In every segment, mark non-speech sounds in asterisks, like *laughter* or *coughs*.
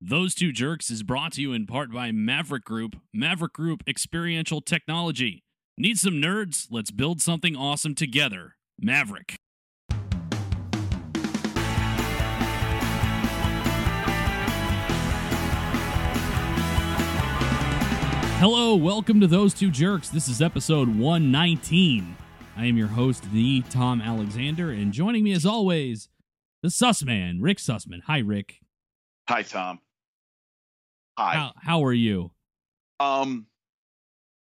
Those Two Jerks is brought to you in part by Maverick Group, Maverick Group Experiential Technology. Need some nerds? Let's build something awesome together. Maverick. Hello, welcome to Those Two Jerks. This is episode 119. I am your host, the Tom Alexander, and joining me as always, the Sussman, Rick Sussman. Hi, Rick. Hi, Tom. Hi. How, how are you? Um,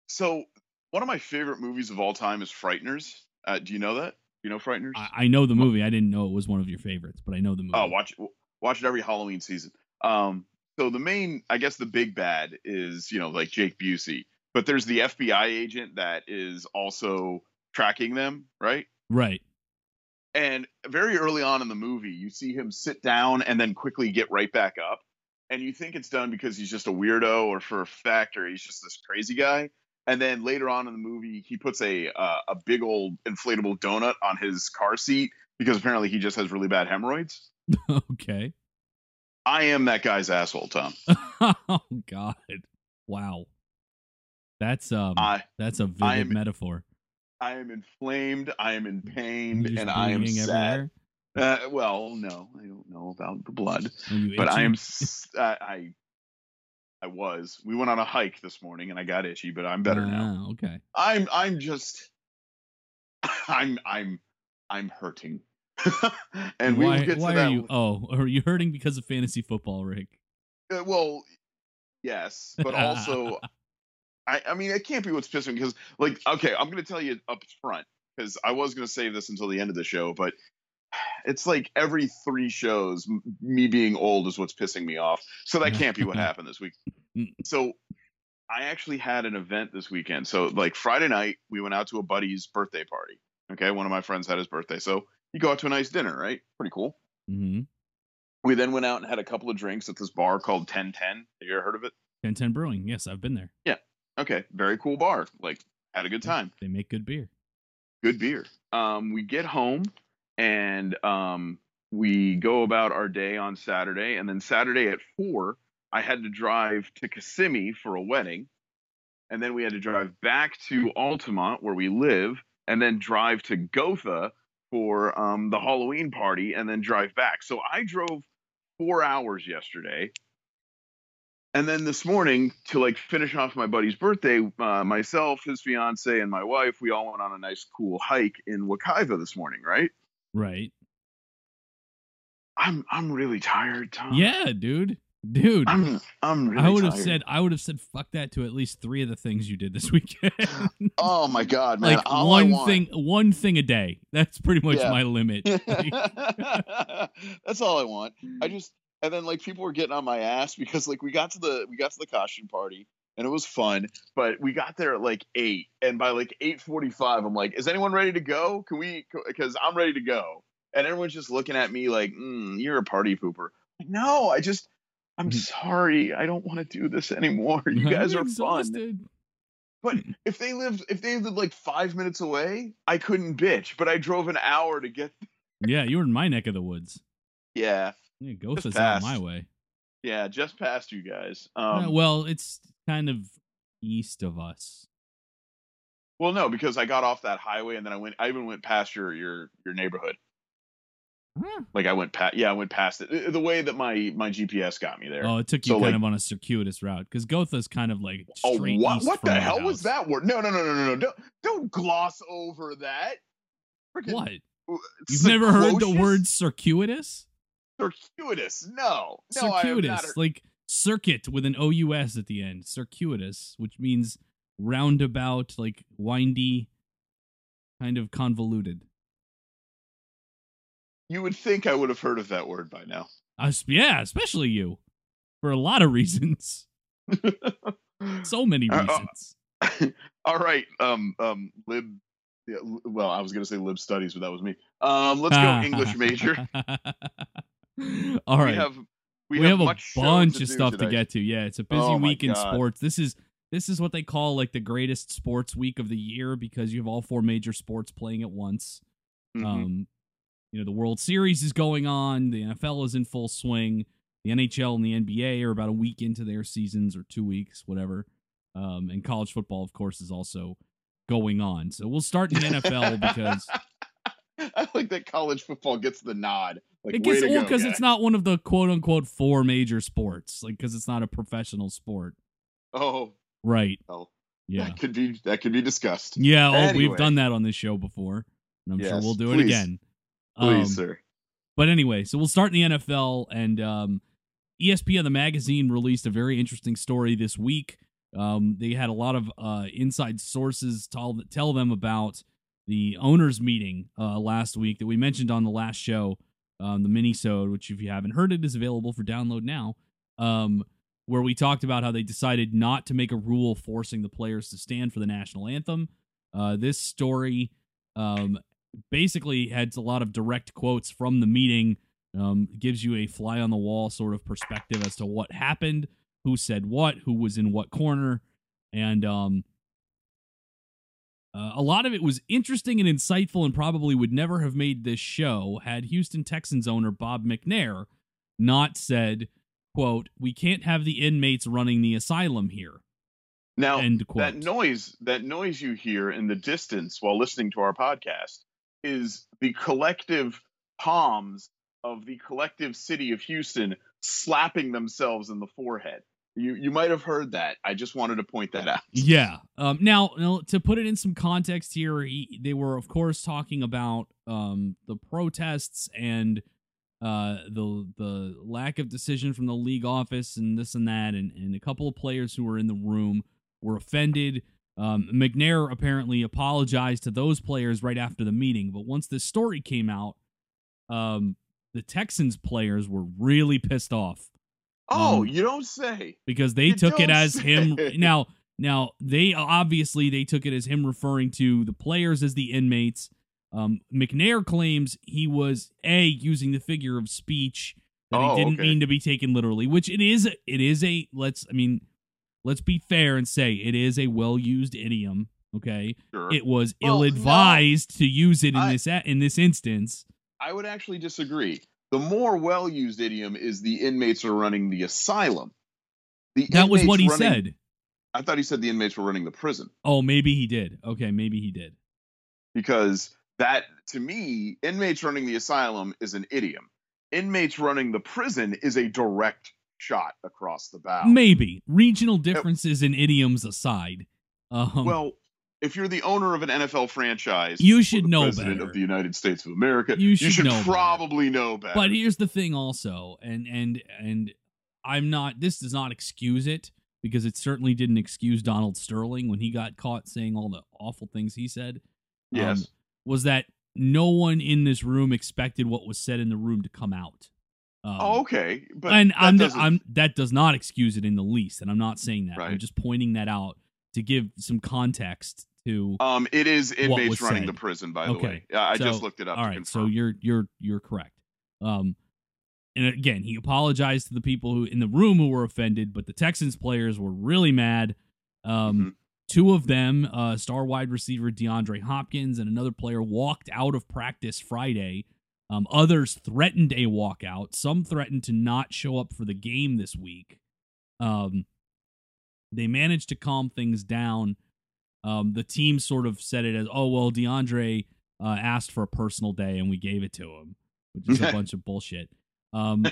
so one of my favorite movies of all time is Frighteners. Uh, do you know that? You know Frighteners? I, I know the movie. I didn't know it was one of your favorites, but I know the movie. oh, watch watch it every Halloween season. Um, so the main, I guess, the big bad is you know like Jake Busey, but there's the FBI agent that is also tracking them, right? Right. And very early on in the movie, you see him sit down and then quickly get right back up. And you think it's done because he's just a weirdo or for effect or he's just this crazy guy. And then later on in the movie, he puts a uh, a big old inflatable donut on his car seat because apparently he just has really bad hemorrhoids. *laughs* okay. I am that guy's asshole, Tom. *laughs* oh God. Wow. That's um. I that's a vivid I am- metaphor. I am inflamed. I am in pain, and I am sad. everywhere? Uh, well, no, I don't know about the blood. But I am I, I I was. We went on a hike this morning and I got itchy, but I'm better now. Ah, Okay. I'm I'm just *laughs* I'm I'm I'm hurting. *laughs* and we why, will get why to that. are you? Oh, *laughs* are you hurting because of fantasy football, Rick? uh, well, yes, but also I I mean it can't be what's pissing me because like okay, I'm gonna tell you up front because I was gonna save this until the end of the show, but it's like every three shows, me being old is what's pissing me off. So that can't be what *laughs* happened this week. So I actually had an event this weekend. So like Friday night, we went out to a buddy's birthday party. Okay, one of my friends had his birthday, so you go out to a nice dinner, right? Pretty cool. mm-hmm. We then went out and had a couple of drinks at this bar called 1010. Have you ever heard of it? 1010 Brewing. Yes, I've been there. Yeah. Okay, very cool bar. Like had a good time. They make good beer. good beer. Um, we get home and um, we go about our day on Saturday, and then Saturday at four, I had to drive to Kissimmee for a wedding, and then we had to drive back to Altamont where we live, and then drive to Gotha for um, the Halloween party, and then drive back. So I drove four hours yesterday. And then this morning, to like finish off my buddy's birthday, uh, myself, his fiance, and my wife, we all went on a nice, cool hike in Wekiva this morning. Right? Right. I'm I'm really tired, Tom. Yeah, dude. Dude. I'm I'm really. I would have said I would have said fuck that to at least three of the things you did this *laughs* weekend. Oh my god, man! like all one thing one thing a day. That's pretty much Yeah. my limit. *laughs* *laughs* That's all I want. I just and then like people were getting on my ass because like we got to the we got to the costume party and it was fun, but we got there at like eight and by like eight forty five I'm like, is anyone ready to go? Can we? Because I'm ready to go, and everyone's just looking at me like, mm, you're a party pooper. No, I just. I'm Mhm. sorry. I don't want to do this anymore. You *laughs* guys are fun. exhausted. But if they lived if they lived like five minutes away, I couldn't bitch. But I drove an hour to get *laughs* Yeah, you were in my neck of the woods. Yeah. Yeah, Gotha's out my way. Yeah, just past you guys. Uh, Um well, it's kind of east of us. well no, because I got off that highway and then I went I even went past your your your neighborhood. Huh. Like I went past yeah, I went past it. The way that my my GPS got me there. Oh, it took you So, kind like- of on a circuitous route because Gotha's kind of like Oh, straight what east what the our hell was that word? No, no, no, no, no, no. Don't don't gloss over that. Freaking What? You've never heard the word circuitous? circuitous. No. No, I have circuitous, not heard- like circuit with an O U S at the end. Circuitous, which means roundabout, like windy, kind of convoluted. You would think I would have heard of that word by now. Us- yeah, especially you, for a lot of reasons. So many *laughs* Uh, uh, reasons. *laughs* All right, um, um, lib. Yeah, well, I was gonna say lib studies, but that was me. Um, let's go *laughs* English major. All right. We have we, we, have, much a bunch of stuff to get to. Yeah, it's a busy Oh week in sports. This is this is what they call like the greatest sports week of the year because you have all four major sports playing at once. Mhm. Um, you know, the World Series is going on. The NFL is in full swing. the NHL and the NBA are about a week into their seasons or two weeks, whatever. Um, and college football, of course, is also going on. So we'll start in the NFL because *laughs* I like that college football gets the nod. Like, it gets way to well go, because it's not one of the quote unquote four major sports, like because it's not a professional sport, Oh, right? well, Yeah, that could be that could be discussed. yeah. Oh, we've done that on this show before, and I'm sure we'll do it please. again. Please, Um, sir. But anyway, so we'll start in the NFL, and um, ESPN, the magazine, released a very interesting story this week. Um, they had a lot of uh, inside sources tell tell them about the owners' meeting uh, last week that we mentioned on the last show, um, the mini-sode, which if you haven't heard it, is available for download now. Um, where we talked about how they decided not to make a rule forcing the players to stand for the national anthem. Uh, this story um, basically had a lot of direct quotes from the meeting. Um, gives you a fly on the wall sort of perspective as to what happened, who said what, who was in what corner, and um, uh, a lot of it was interesting and insightful, and probably would never have made this show had Houston Texans owner Bob McNair not said, "quote We can't have the inmates running the asylum here." Now End quote. that noise that noise you hear in the distance while listening to our podcast is the collective palms of the collective city of Houston slapping themselves in the forehead. You you might have heard that. I just wanted to point that out. Yeah. Um, now, now, to put it in some context here, he, they were, of course, talking about um, the protests and uh, the the lack of decision from the league office and this and that, and, and a couple of players who were in the room were offended. Um, McNair apparently apologized to those players right after the meeting, but once this story came out, um, the Texans players were really pissed off Oh, Um, you don't say. because they You took it as him *laughs* now now they obviously they took it as him referring to the players as the inmates um mcnair claims he was a using the figure of speech that Oh, he didn't okay. mean to be taken literally which it is it is a let's i mean let's be fair and say it is a well used idiom okay Sure. it was Well, ill advised to use it in I- this in this instance I would actually disagree. The more well used idiom is the inmates are running the asylum. The that was what he running- said I thought he said the inmates were running the prison. oh maybe he did okay maybe he did because that to me inmates running the asylum is an idiom inmates running the prison is a direct shot across the bow Maybe regional differences in idioms aside. Um, well if you're the owner of an NFL franchise You should know president better. of the United States of America You should know better. probably know better but here's the thing, also, and and and I'm not. This does not excuse it because it certainly didn't excuse Donald Sterling when he got caught saying all the awful things he said. um, yes was that no one in this room expected what was said in the room to come out. Um, oh, okay but and that I'm, doesn't- I'm that does not excuse it in the least, and I'm not saying that. I'm just pointing that out to give some context to um it is inmates running said. the prison by the way i so- just looked it up all right so you're you're you're correct. Um, and again, he apologized to the people who in the room who were offended, but the Texans players were really mad. Um, Mhm. two of them, uh, star wide receiver DeAndre Hopkins and another player, walked out of practice Friday. Um, others threatened a walkout. Some threatened to not show up for the game this week. Um, they managed to calm things down. Um, the team sort of said it as, "Oh well, DeAndre uh, asked for a personal day and we gave it to him," which is a *laughs* bunch of bullshit. Um,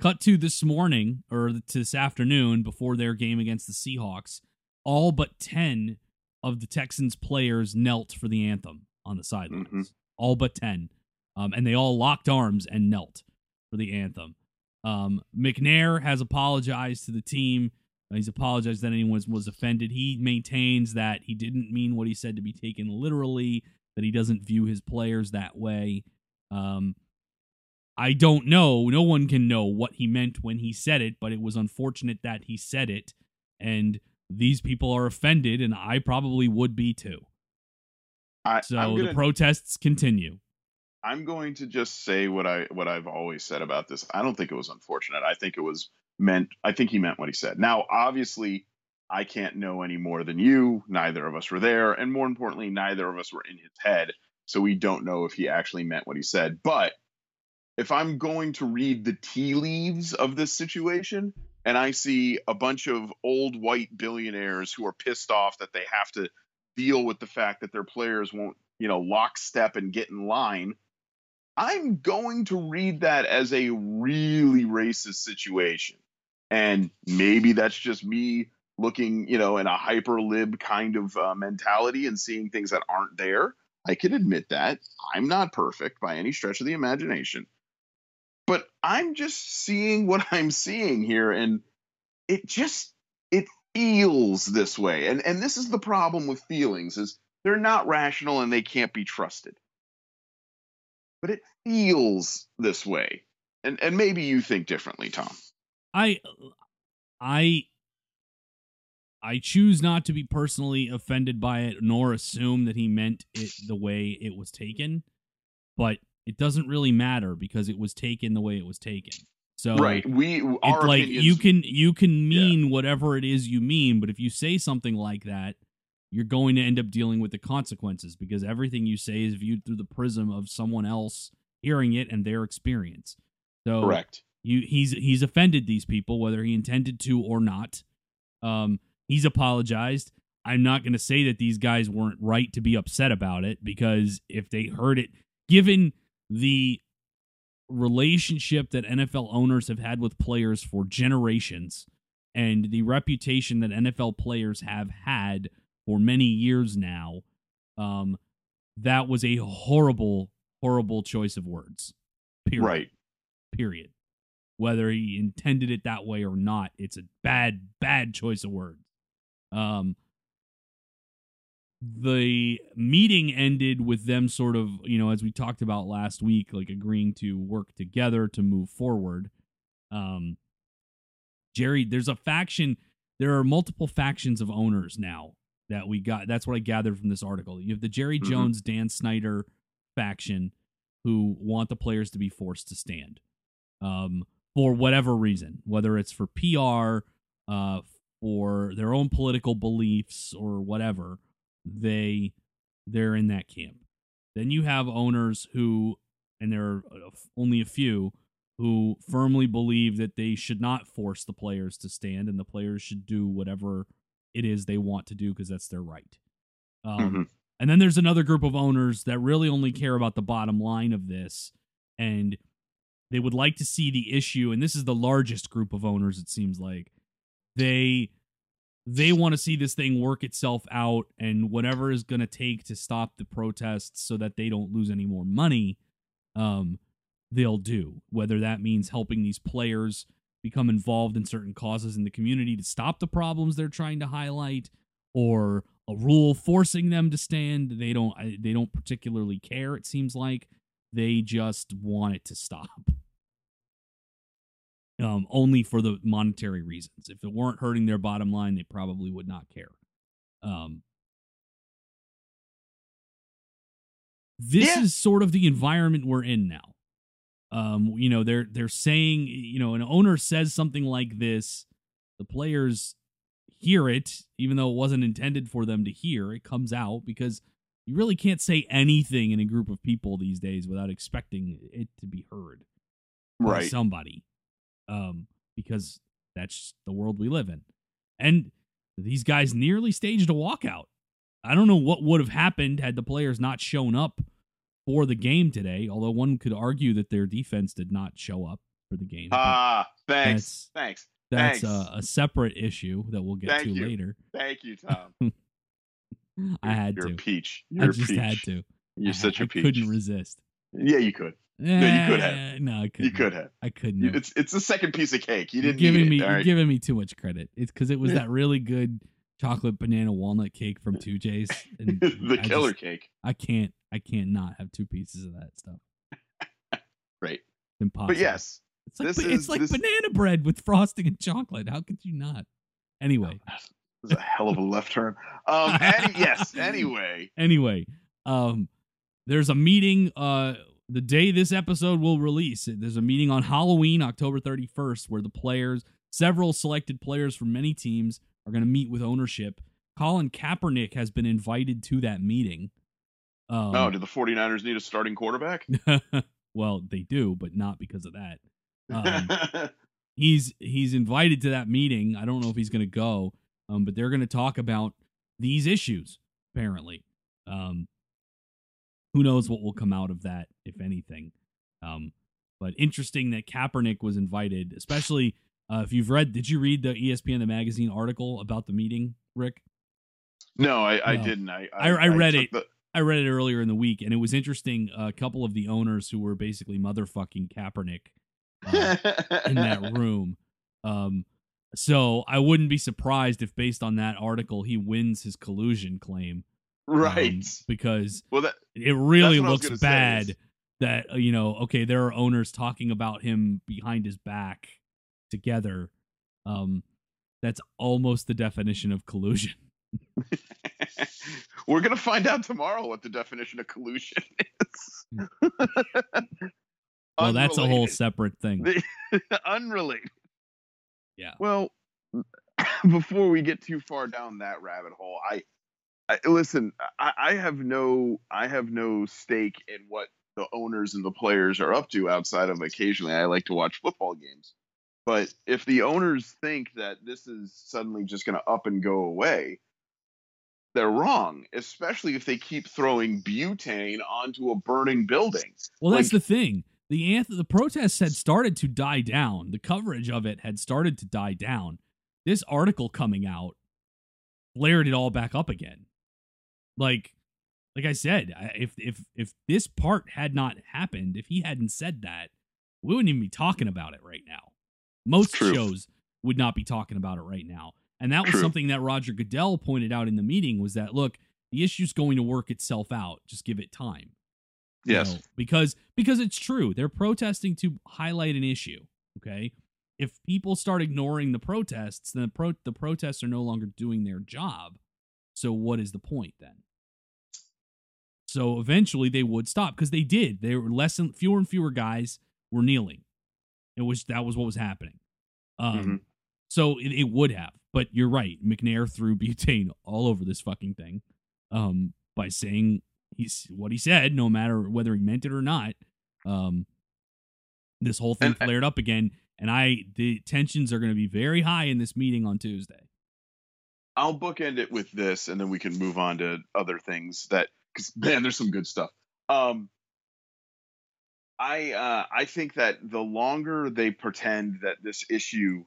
cut to this morning or to this afternoon before their game against the Seahawks, all but 10 of the Texans players knelt for the anthem on the sidelines. Mhm. All but 10. Um, and they all locked arms and knelt for the anthem. Um, McNair has apologized to the team. He's apologized that anyone was, was offended. He maintains that he didn't mean what he said to be taken literally, that he doesn't view his players that way. Um, I don't know. No one can know what he meant when he said it, but it was unfortunate that he said it. And these people are offended, and I probably would be too. I, So I'm the protests continue. I'm going to just say what I what I've always said about this. I don't think it was unfortunate. I think it was meant. I think he meant what he said. Now, obviously, I can't know any more than you. Neither of us were there, and more importantly, neither of us were in his head, so we don't know if he actually meant what he said. But if I'm going to read the tea leaves of this situation and I see a bunch of old white billionaires who are pissed off that they have to deal with the fact that their players won't, you know, lockstep and get in line, I'm going to read that as a really racist situation. And maybe that's just me looking, you know, in a hyper lib kind of uh, mentality and seeing things that aren't there. I can admit that. I'm not perfect by any stretch of the imagination. But I'm just seeing what *laughs* I'm seeing here and it just it feels this way. And and this is the problem with feelings is they're not rational and they can't be trusted. But it feels this way. And and maybe you think differently, Tom. I I I choose not to be personally offended by it nor assume that he meant it the way it was taken, but it doesn't really matter because it was taken the way it was taken. So right, we our like opinions, you can you can mean yeah. whatever it is you mean, but if you say something like that, you're going to end up dealing with the consequences because everything you say is viewed through the prism of someone else hearing it and their experience. So correct. You he's he's offended these people whether he intended to or not. Um, he's apologized. I'm not going to say that these guys weren't right to be upset about it because if they heard it, given the relationship that NFL owners have had with players for generations and the reputation that NFL players have had for many years now, um, that was a horrible, horrible choice of words. Period. Right. Period. Whether he intended it that way or not, it's a bad, bad choice of words. Um, the meeting ended with them sort of, you know, as we talked about last week, like agreeing to work together to move forward. Um, Jerry, there's a faction. There are multiple factions of owners now that we got. That's what I gathered from this article. You have the Jerry mm-hmm. Jones, Dan Snyder faction who want the players to be forced to stand um, for whatever reason, whether it's for PR, uh, for their own political beliefs, or whatever they they're in that camp. Then you have owners who, and there are uh, only a few, who firmly believe that they should not force the players to stand and the players should do whatever it is they want to do because that's their right. Um, mm-hmm. And then there's another group of owners that really only care about the bottom line of this and they would like to see the issue. And this is the largest group of owners, it seems like. They they want to see this thing work itself out and whatever is going to take to stop the protests so that they don't lose any more money um they'll do whether that means helping these players become involved in certain causes in the community to stop the problems they're trying to highlight or a rule forcing them to stand they don't they don't particularly care it seems like they just want it to stop um, only for the monetary reasons. If it weren't hurting their bottom line, they probably would not care. Um, this yeah. is sort of the environment we're in now. Um, you know, they're they're saying, you know, an owner says something like this, the players hear it, even though it wasn't intended for them to hear. It comes out because you really can't say anything in a group of people these days without expecting it to be heard right. somebody um, because that's the world we live in. And these guys nearly staged a walkout. I don't know what would have happened had the players not shown up for the game today, although one could argue that their defense did not show up for the game. Ah, uh, thanks. Thanks. That's thanks. A, a, separate issue that we'll get Thank to you. later. Thank you, *laughs* Tom. I had you're to. A peach. You're I just peach. had to. You're I, such a I peach. You couldn't resist. Yeah, you could. no, you could have. Eh, no, I couldn't. You could have. I couldn't. It's it's the second piece of cake. You didn't you're giving me. It, you're giving me too much credit. It's because it was that really good chocolate banana walnut cake from 2J's. *laughs* And the I killer just, cake. I can't. I can't not have two pieces of that stuff. *laughs* right. Impossible. But yes, it's like this it's is, like this... banana bread with frosting and chocolate. How could you not? Anyway, is a hell of a left turn. Um. Any, yes. *laughs* Anyway. Anyway. Um. There's a meeting. Uh the day this episode will release, there's a meeting on Halloween, October 31st, where the players, several selected players from many teams, are going to meet with ownership. Colin Kaepernick has been invited to that meeting. Um, oh, do the 49ers need a starting quarterback? *laughs* Well, they do, but not because of that. Um, *laughs* he's he's invited to that meeting. I don't know if he's going to go, um, but they're going to talk about these issues. Apparently, um, who knows what will come out of that, if anything. Um, but interesting that Kaepernick was invited, especially uh, if you've read. Did you read the ESPN the magazine article about the meeting, Rick? no, I, I didn't. I I- I read took it. the- I read it earlier in the week, and it was interesting. A couple of the owners who were basically motherfucking Kaepernick uh, in that *laughs* room. Um, so I wouldn't be surprised if, based on that article, he wins his collusion claim. um, right. because well, that it really That's what I was looks bad is- that uh, you know. Okay, there are owners talking about him behind his back together. Um, that's almost the definition of collusion. *laughs* we're gonna find out tomorrow what the definition of collusion is. Well, that's a whole separate thing. *laughs* unrelated. Yeah. Well, *coughs* before we get too far down that rabbit hole, I, I listen. I, I have no, I have no stake in what the owners and the players are up to outside of occasionally I like to watch football games. But if the owners think that this is suddenly just going to up and go away, they're wrong. Especially if they keep throwing butane onto a burning building. Well, that's Like- the thing. The anth- the protests had started to die down. The coverage of it had started to die down. This article coming out flared it all back up again. Like like I said, if if if this part had not happened, if he hadn't said that, we wouldn't even be talking about it right now. Most True. shows would not be talking about it right now. And that was True. something that Roger Goodell pointed out in the meeting was that look, the issue's going to work itself out. Just give it time Yes. know, because because it's true. They're protesting to highlight an issue. Okay, if people start ignoring the protests, then the, pro- the protests are no longer doing their job. So what is the point then? So eventually they would stop because they did. There were less and fewer and fewer guys were kneeling. It was that was what was happening. Um, Mhm. so it, it would have, but you're right. McNair threw butane all over this fucking thing, um, by saying he's what he said, no matter whether he meant it or not. Um, this whole thing And- flared up again, and I the tensions are going to be very high in this meeting on Tuesday. I'll bookend it with this, and then we can move on to other things that because man, there's some good stuff. Um, I uh, I think that the longer they pretend that this issue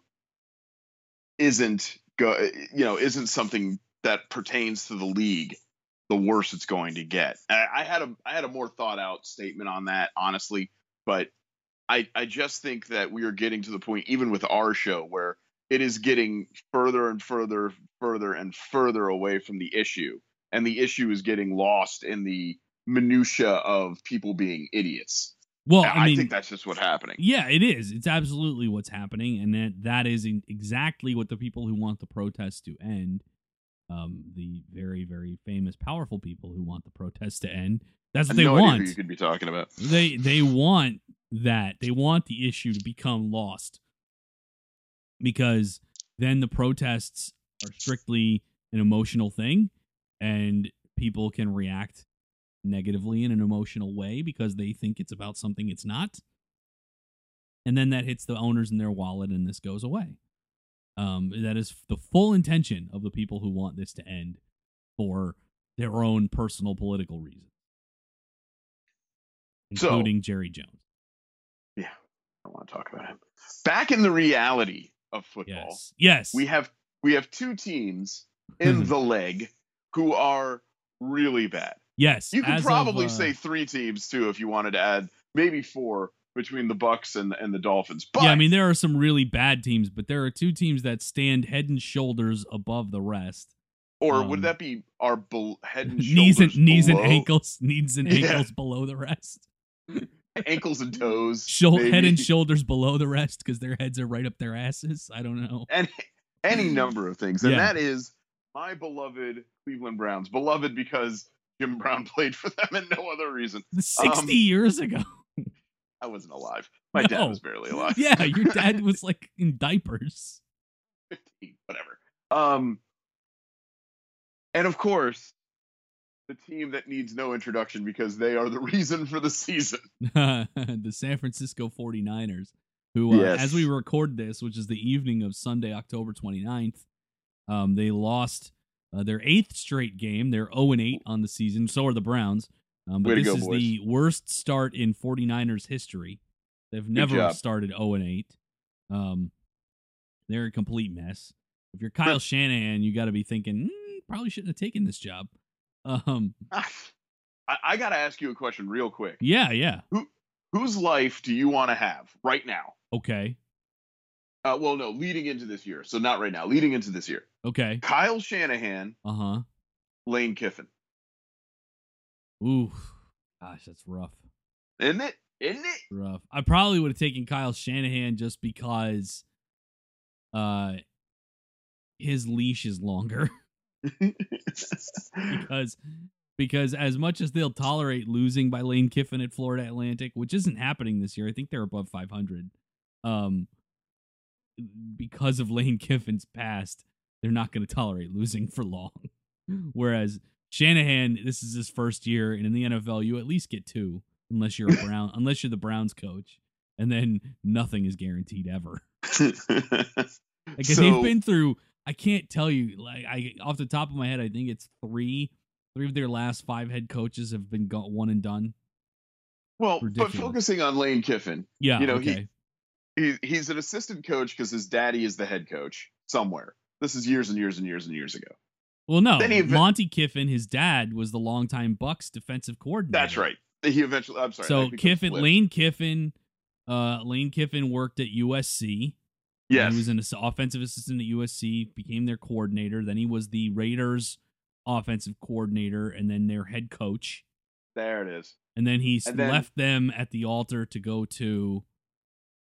isn't go, you know, isn't something that pertains to the league, the worse it's going to get. I, I had a I had a more thought out statement on that, honestly, but I I just think that we are getting to the point, even with our show, where it is getting further and further, further and further away from the issue, and the issue is getting lost in the minutia of people being idiots. Well, I mean, think that's just what's happening. Yeah, it is. It's absolutely what's happening, and that that is exactly what the people who want the protests to end, um, the very very famous, powerful people who want the protests to end. That's what they no want. you could be talking about. They they want that. They want the issue to become lost because then the protests are strictly an emotional thing, and people can react negatively in an emotional way because they think it's about something it's not. And then that hits the owners in their wallet and this goes away. Um, that is the full intention of the people who want this to end for their own personal political reasons, So- including Jerry Jones. Yeah, I want to talk about him. Back in the reality of football, Yes. Yes. we have we have two teams in *laughs* the leg who are really bad. yes. You could as of, probably uh, say three teams too if you wanted to add maybe four between the Bucks and and the Dolphins. But yeah, I mean, there are some really bad teams, but there are two teams that stand head and shoulders above the rest. or um, would that be our bel- head and knees and shoulders knees and ankles, knees and *laughs* Yeah. ankles below the rest. ankles and toes, Shou- head and shoulders below the rest because their heads are right up their asses. I don't know. any any number of things, and Yeah. that is my beloved Cleveland Browns, beloved because Jim Brown *laughs* played for them and no other reason. Sixty Um, years ago. I wasn't alive. My dad was barely *laughs* alive. yeah, your dad *laughs* was like in diapers. 15, *laughs* whatever. Um, and of course, the team that needs no introduction because they are the reason for the season. the San Francisco 49ers, who, uh, Yes. as we record this, which is the evening of Sunday, October 29th, um, they lost uh, their eighth straight game. They're 0 and 8 on the season. So are the Browns. Um, but Way this go, is boys. the worst start in 49ers history. They've never started 0 and 8. Um, they're a complete mess. If you're Kyle Shanahan, you got to be thinking, mm, probably shouldn't have taken this job. *laughs* Um, I, I got to ask you a question real quick. yeah, yeah. Who Whose life do you want to have right now? Okay. Uh, well, no, leading into this year. So not right now. Leading into this year. Okay. Kyle Shanahan, Uh huh. Lane Kiffin. Ooh, gosh, that's rough. Isn't it? Isn't it? Rough. I probably would have taken Kyle Shanahan just because, uh, his leash is longer. *laughs* because because as much as they'll tolerate losing by Lane Kiffin at Florida Atlantic, which isn't happening this year, I think they're above 500. Um, because of Lane Kiffin's past, they're not going to tolerate losing for long. *laughs* Whereas Shanahan, this is his first year, and in the NFL, you at least get two, unless you're a *laughs* Brown, unless you're the Browns coach, and then nothing is guaranteed ever. *laughs* Like So- they've been through. I can't tell you. Like I off the top of my head, I think it's three. Three of their last five head coaches have been go- one and done. well, ridiculous. but focusing on Lane Kiffin, Yeah. You know, he- he, he's an assistant coach because his daddy is the head coach somewhere. This is years and years and years and years ago. Well, no. then he ev- Monty Kiffin, his dad was the longtime Bucks defensive coordinator. That's right. He eventually. I'm sorry. so Kiffin, flipped. Lane Kiffin, uh, Lane Kiffin worked at USC. Yes. He was an offensive assistant at USC, became their coordinator. Then he was the Raiders offensive coordinator and then their head coach. there it is. And then he And then- left them at the altar to go to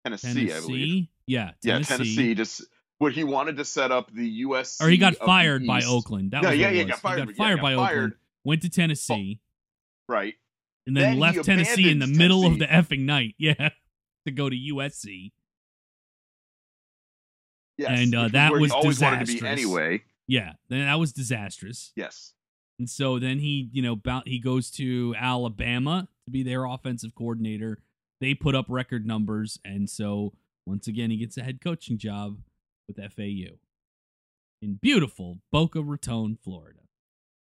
Tennessee, Tennessee. I believe. Yeah, Yeah, Tennessee. Tennessee. Just what he wanted to set up the USC. Or he got fired by Oakland. That No, was yeah, yeah, was. got fired. He got yeah, fired got by fired, Oakland. Went to Tennessee, Right. and then, Then left Tennessee in the abandons middle of the effing night. *laughs* Yeah, to go to USC. Yes. And, uh, that where was he always wanted to be disastrous. anyway. Yeah, then that was disastrous. Yes. And so then he, you know, he goes to Alabama to be their offensive coordinator. They put up record numbers, and so once again he gets a head coaching job with FAU in beautiful Boca Raton, Florida.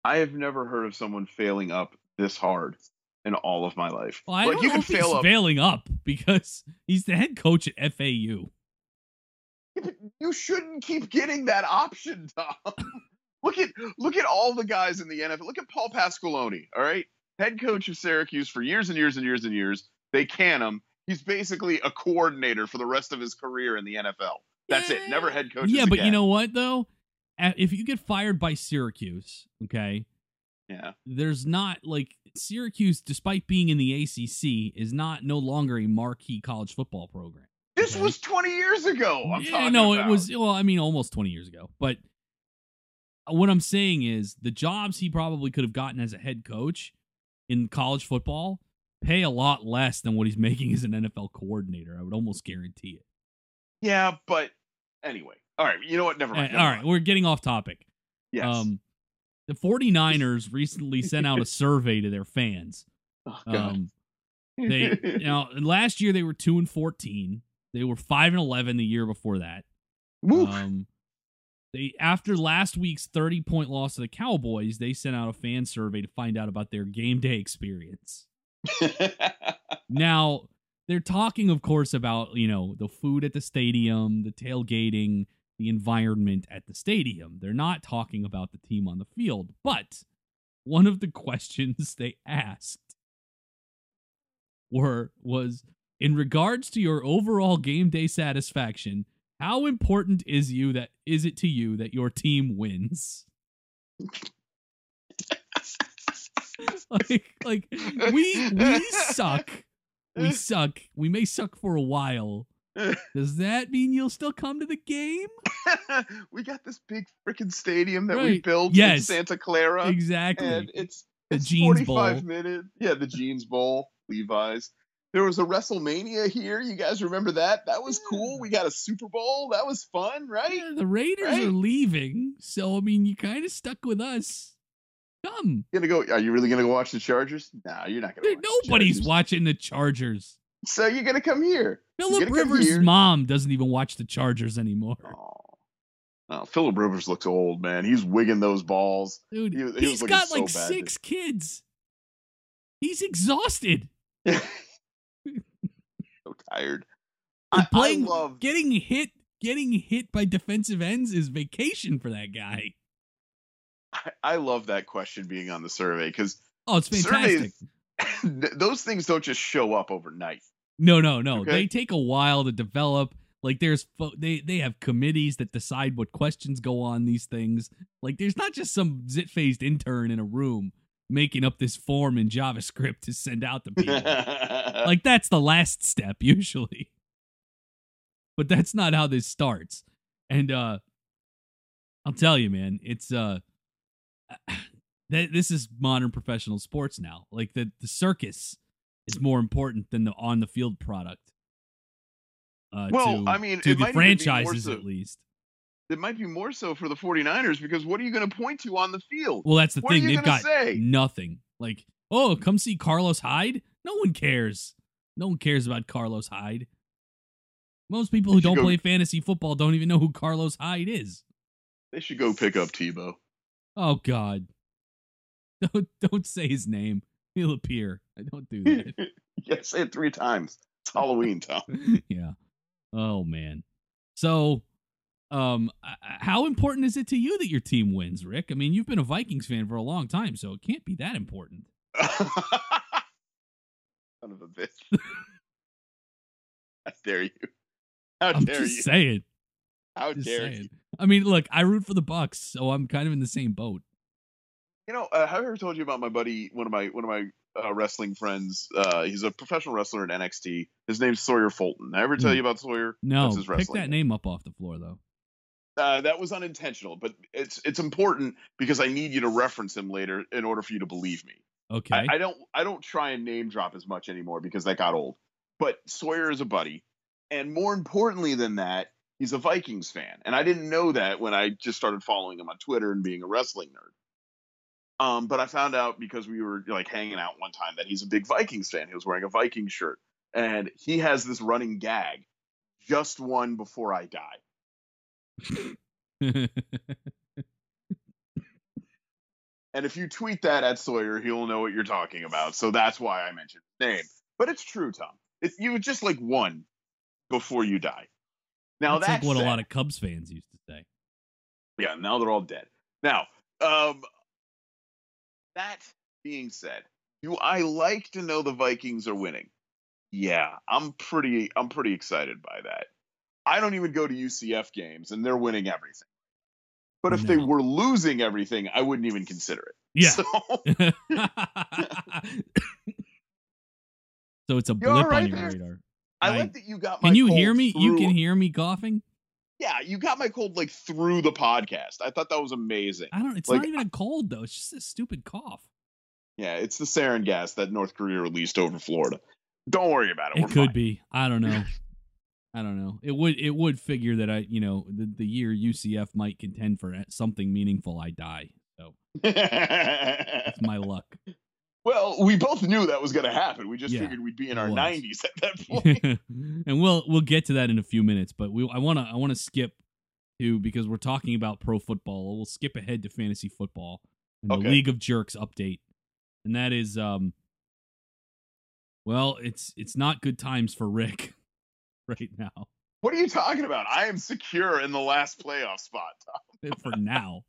I have never heard of someone failing up this hard in all of my life. Well, I like don't you know can fail up. failing up because *laughs* he's the head coach at FAU. You shouldn't keep getting that option, *laughs* Tom. look at look at all the guys in the NFL. Look at Paul Pasqualoni. All right, head coach of Syracuse for years and years and years and years. They can him. He's basically a coordinator for the rest of his career in the NFL. That's it. Never head coach. Yeah, but you know what though? If you get fired by Syracuse, okay, Yeah. there's not like Syracuse, despite being in the ACC, is not no longer a marquee college football program. This Okay. was 20 years ago. I'm yeah, talking no, about. it was well, I mean, almost 20 years ago. But what I'm saying is the jobs he probably could have gotten as a head coach in college football pay a lot less than what he's *laughs* making as an NFL coordinator. I would almost guarantee it. Yeah, but anyway. All right. You know what? Never Uh, mind. all right, we're getting off topic. Yes. Um, the 49ers recently sent out a *laughs* survey to their fans. oh, God. Um, they *laughs* now last year they were 2 and 14. They were 5 and 11 the year before that. Woo. Um, they after last week's 30 point loss to the Cowboys, they sent out a fan survey to find out about their game day experience. *laughs* Now, they're talking of course about, you know, the food at the stadium, the tailgating, the environment at the stadium. They're not talking about the team on the field, but one of the *laughs* questions they asked were was in regards to your overall game day satisfaction, how important is you that is it to you that your team wins? *laughs* like like we we suck. We suck. We may suck for a while. *laughs* Does that mean you'll still come to the game? *laughs* we got this big freaking stadium that we Right. built in Santa Clara. Exactly. And it's The it's Jeans 45 Bowl. minutes. Yeah, the Jeans Bowl, Levi's. There was a WrestleMania here. You guys remember that? That was cool. We got a Super Bowl. That was fun, right? Yeah, the Raiders Right. are leaving, so I mean, you kind of stuck with us. Come. You're gonna go? Are you really gonna go watch the Chargers? Nah, you're not gonna. Dude, watch the nobody's Chargers. watching the Chargers. So you're gonna come here? Philip Rivers' mom doesn't even watch the Chargers anymore. Oh. oh, Philip Rivers looks old, man. He's wigging those balls. Dude, He he looking got so like bad, six kids. He's exhausted. *laughs* so tired. I, playing, I love. getting hit, getting hit by defensive ends is vacation for that guy. I, I love that question being on the survey because Oh, it's fantastic. *laughs* surveys, those things don't just show up overnight. No, no, no. Okay. They take a while to develop. Like there's fo- they they have committees that decide what questions go on these things. Like there's not just some zit faced intern in a room making up this form in JavaScript to send out to *laughs* people. like that's the last step *laughs* usually. But that's not how this starts. And uh I'll tell you, man, it's uh *clears throat* this is modern professional sports now. Like the the circus is more important than the on the field product. Uh, Well, to, I mean, to the might even be more franchises so- at least. it might be more so for the 49ers because what are you going to point to on the field? Well, that's the What thing. They've got say? nothing. Like, oh, come see Carlos Hyde. No one cares. No one cares about Carlos Hyde. Most people who don't go- play fantasy football don't even know who Carlos Hyde is. They should go pick up Tebow. Oh God. *laughs* Don't don't say his name. He'll appear. I don't do that. *laughs* yeah, say it three times. It's Halloween, Tom. *laughs* yeah. Oh man. So, um, how important is it to you that your team wins, Rick? I mean, you've been a Vikings fan for a long time, so it can't be that important. Son of a bitch. How dare you? How I'm dare just you? saying. How Just dare saying. you? I mean, look, I root for the Bucks, so I'm kind of in the same boat. You know, uh, have I ever told you about my buddy, one of my one of my uh, wrestling friends? Uh, he's a professional wrestler in NXT. His name's Sawyer Fulton. I ever tell Hmm. you about Sawyer? No, That's his pick that name. name up off the floor, though. Uh, that was unintentional, but it's it's important because I need you to reference him later in order for you to believe me. Okay. I, I don't I don't try and name drop as much anymore because that got old. But Sawyer is a buddy, and more importantly than that, he's a Vikings fan. And I didn't know that when I just started following him on Twitter and being a wrestling nerd. Um, but I found out because we were like hanging out one time that he's a big Vikings fan. He was wearing a Viking shirt, and he has this running gag: "Just one before I die." *laughs* And if you tweet that at Sawyer, he'll know what you're talking about. So that's why I mentioned his name. But it's true, Tom. It, you just like one before you die. Now That's that's like what a lot of Cubs fans used to say. yeah. Now they're all dead. Now, um, that being said, do I like to know the Vikings are winning? Yeah, I'm pretty. I'm pretty excited by that. I don't even go to UCF games, and they're winning everything. But if they were losing everything, I wouldn't even consider it. Yeah. So, *laughs* *laughs* so it's a blip all on your there? radar. I like that you got. my Can you hear me? You can hear me coughing? Yeah, you got my cold like through the podcast. I thought that was amazing. I don't it's Like- not even a cold though. It's just a stupid cough. Yeah, it's the sarin gas that North Korea released over Florida. Don't worry about it. It We're could fine. be. I don't know. *laughs* I don't know. It would it would figure that I, you know, the, the year UCF might contend for something meaningful, I die. So *laughs* it's my luck. Well, we both knew that was going to happen. We just Yeah, figured we'd be in our 90s at that *laughs* point. and we'll we'll get to that in a few minutes, but we I want to I want to skip to because we're talking about pro football. We'll skip ahead to fantasy football and the League of Jerks update. And that is um well, it's it's not good times for Rick *laughs* right now. what are you talking about? I am secure in the last playoff spot. Tom. *laughs* For now.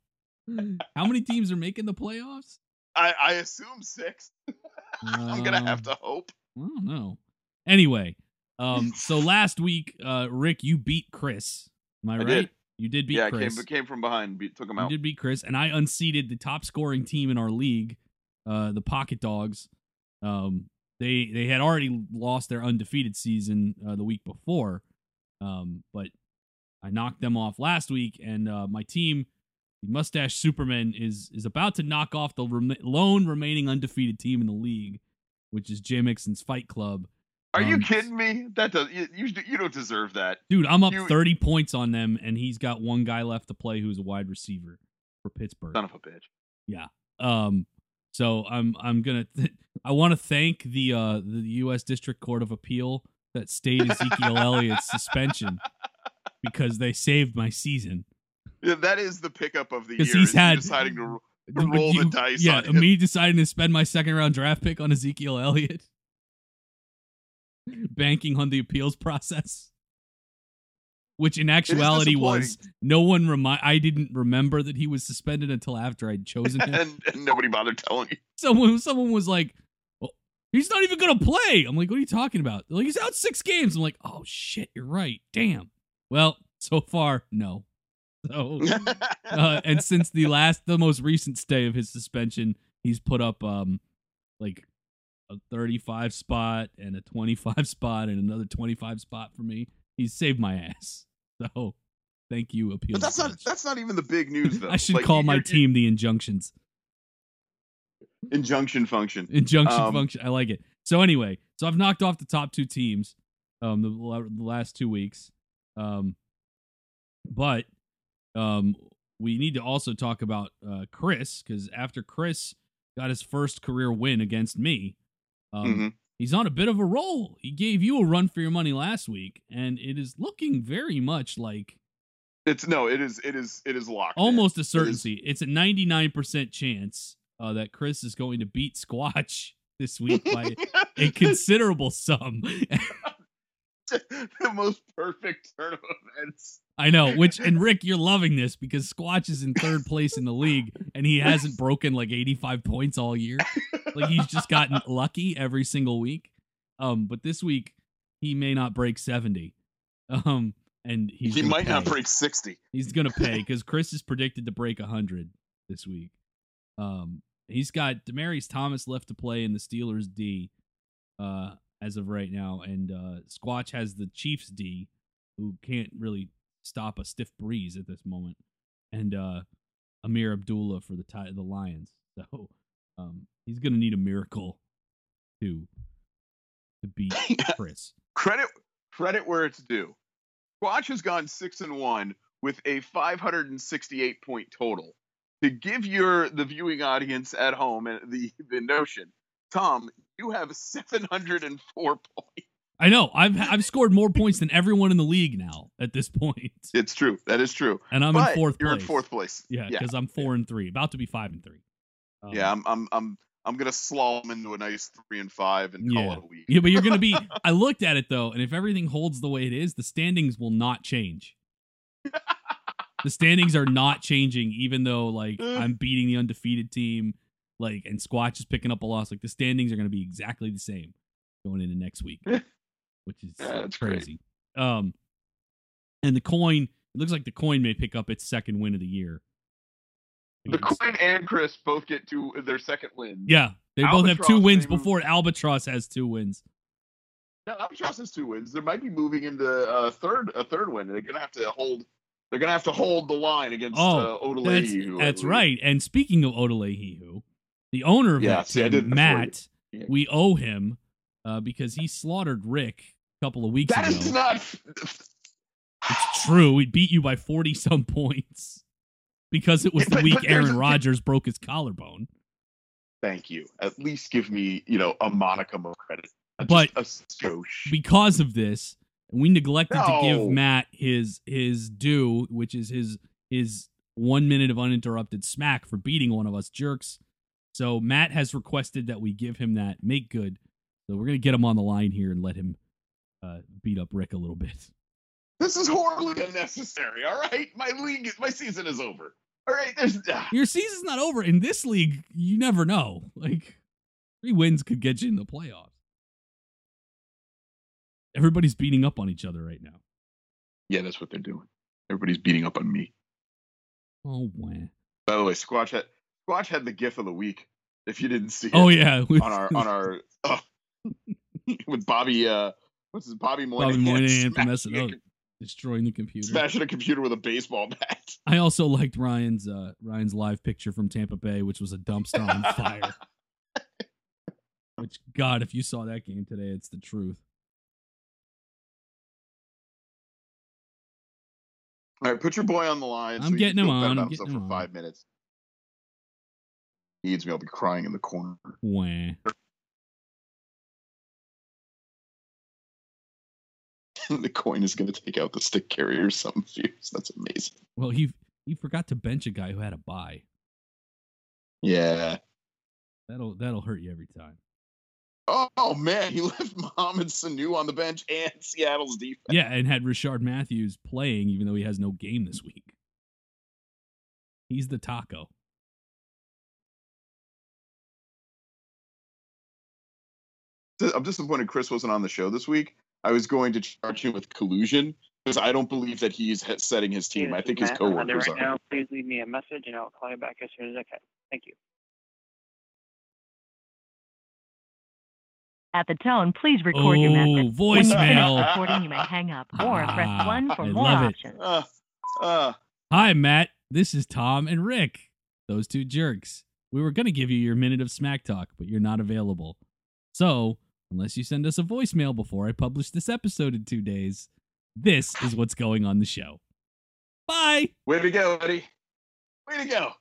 How many teams are making the playoffs? I, I assume six. *laughs* I'm going to have Um, to hope. I don't know. Anyway, um, *laughs* so last week, uh, Rick, you beat Chris. Am I, I right? did. You did beat yeah, Chris. came came from behind, beat, took him out. You did beat Chris, and I unseated the top scoring team in our league, uh, the Pocket Dogs. Um, they they had already lost their undefeated season uh, the week before, um, but I knocked them off last week, and uh, my team, the Mustache Superman, is is about to knock off the rem- lone remaining undefeated team in the league, which is Jay Mixon's Fight Club. Are you Um, kidding me? That does you, you you don't deserve that. Dude, I'm up You- 30 points on them, and he's got one guy left to play who's a wide receiver for Pittsburgh. Son of a bitch. Yeah. Um, so I'm I'm gonna th- I want to thank the uh the U.S. District Court of Appeal that stayed Ezekiel *laughs* Elliott's suspension because they saved my season. Yeah, that is the pickup of the year. he's had- deciding to ro- *laughs* roll you- the dice. Yeah, me deciding to spend my second round draft pick on Ezekiel Elliott, *laughs* banking on the appeals process, which in actuality was no one remind. I didn't remember that he was suspended until after I'd chosen *laughs* him. and, and nobody bothered telling me. someone someone was like, well, "He's not even gonna play." I'm like, "What are you talking about?" They're like, "He's out six games." I'm like, "Oh shit, you're right. Damn." Well, so far, no. *laughs* So, *laughs* uh, and since the last, the most recent stay of his suspension, he's put up um like a 35 spot and a 25 *laughs* spot and another 25 spot for me. He's saved my ass. So, thank you, appeal. but that's not that's not even the big news though. I should Like, call my team the injunctions. injunction function. Injunction Um, function. I like it. So anyway, so I've knocked off the top two teams, um, the, the last two weeks, um, but um, we need to also talk about uh Chris because after Chris got his first career win against me, um, Mhm. he's on a bit of a roll. He gave you a run for your money last week, and it is looking very much like It's no, it is it is it is locked. in. almost a certainty. It's a ninety nine percent chance uh, that Chris is going to beat Squatch this week by a *laughs* considerable sum. *laughs* *laughs* the most perfect turn of events. I know, which and Rick, you're loving this because Squatch is in third place in the league and he hasn't broken like 85 points all year. Like he's just gotten *laughs* lucky every single week. Um, but this week he may not break 70. Um, and he's he might not break sixty. He's gonna pay *laughs* because Chris is predicted to break 100 this week. Um, he's got Demaryius Thomas left to play in the Steelers D, uh, as of right now, and uh, Squatch has the Chiefs D, who can't really stop a stiff breeze at this moment, and uh, Ameer Abdullah for the Ti- the Lions. *laughs* So um, he's gonna need a miracle to to beat *laughs* Chris. credit credit where it's due. Squatch has gone six and one with a 568 point total. To give your the viewing audience at home and the the notion, Tom, you have 704 points. I know I've I've scored more points than everyone in the league now at this point, It's true. That is true. and I'm but in fourth you're place. in fourth place. Yeah, yeah, because I'm four and three, about to be five and three. Um, yeah. I'm I'm I'm I'm gonna slalom into a nice three and five and Yeah. call it a week. Yeah, but you're gonna be. *laughs* I looked at it though, and if everything holds the way it is, the standings will not change. *laughs* the standings are not changing, even though like I'm beating the undefeated team, like and Squatch is picking up a loss. Like the standings are gonna be exactly the same going into next week, *laughs* which is Yeah, that's great. crazy. Um, and the coin. It looks like the coin may pick up its second win of the year. The Coin and Chris both get two their second win. Yeah, they both have two wins may move- before Albatross has two wins. No, Albatross has two wins. They might be moving into a third a third win. They're gonna have to hold. They're gonna have to hold the line against Oh, uh, That's, that's right. And speaking of Odelehihu, the owner of Yeah, that see, team, Matt, you. we owe him uh, because he slaughtered Rick a couple of weeks That ago. is not. It's *sighs* true. We beat you by 40 some points because it was the But- week but Aaron a- Rodgers broke his collarbone. Thank you. At least give me, you know, a monicum of credit. But because of this, we neglected to give Matt his his due, which is his his one minute of uninterrupted smack for beating one of us jerks. So Matt has requested that we give him that make good. So we're gonna get him on the line here and let him uh, beat up Rick a little bit. This is horribly unnecessary. All right, my league, is- my season is over. All right, there's. ah. Your season's not over in this league. You never know. Like three wins could get you in the playoffs. Everybody's beating up on each other right now. Yeah, that's what they're doing. Everybody's beating up on me. Oh, wah. By the way, Squatch had Squatch had the GIF of the week. If you didn't see it, Oh yeah, *laughs* on our on our oh, *laughs* with Bobby uh what's his Bobby Moynihan, Bobby Moynihan from SNL. destroying the computer. smashing a computer with a baseball bat. *laughs* I also liked Ryan's uh, Ryan's live picture from Tampa Bay, which was a dumpster on fire. Which God, if you saw that game today, it's the truth. All right, put your boy on the line. I'm he getting him on, I'm getting him for on. five minutes. Needs me, I'll be crying in the corner. Wah. *laughs* the coin is going to take out the stick carrier some fierce. That's amazing. Well, he he forgot to bench a guy who had a buy. Yeah. That'll that'll hurt you every time. Oh man, he *laughs* left Mohamed Sanu on the bench and Seattle's defense. Yeah, and had Rishard Matthews playing even though he has no game this week. He's the taco. I'm disappointed Chris wasn't on the show this week. I was going to charge him with collusion because I don't believe that he's setting his team. I think his Matt. I'm on there coworkers right are. now. Please leave me a message and I'll call you back as soon as I can. Thank you. At the tone, please record your Oh, message. When you finish recording, you may hang up *laughs* or Ah, press 1 for I more love it. options. Uh, uh, Hi, Matt. This is Tom and Rick, those two jerks. We were going to give you your minute of smack talk, but you're not available. So, unless you send us a voicemail before I publish this episode in two days, this is what's going on the show. Bye. way to go, Eddie. Way to go.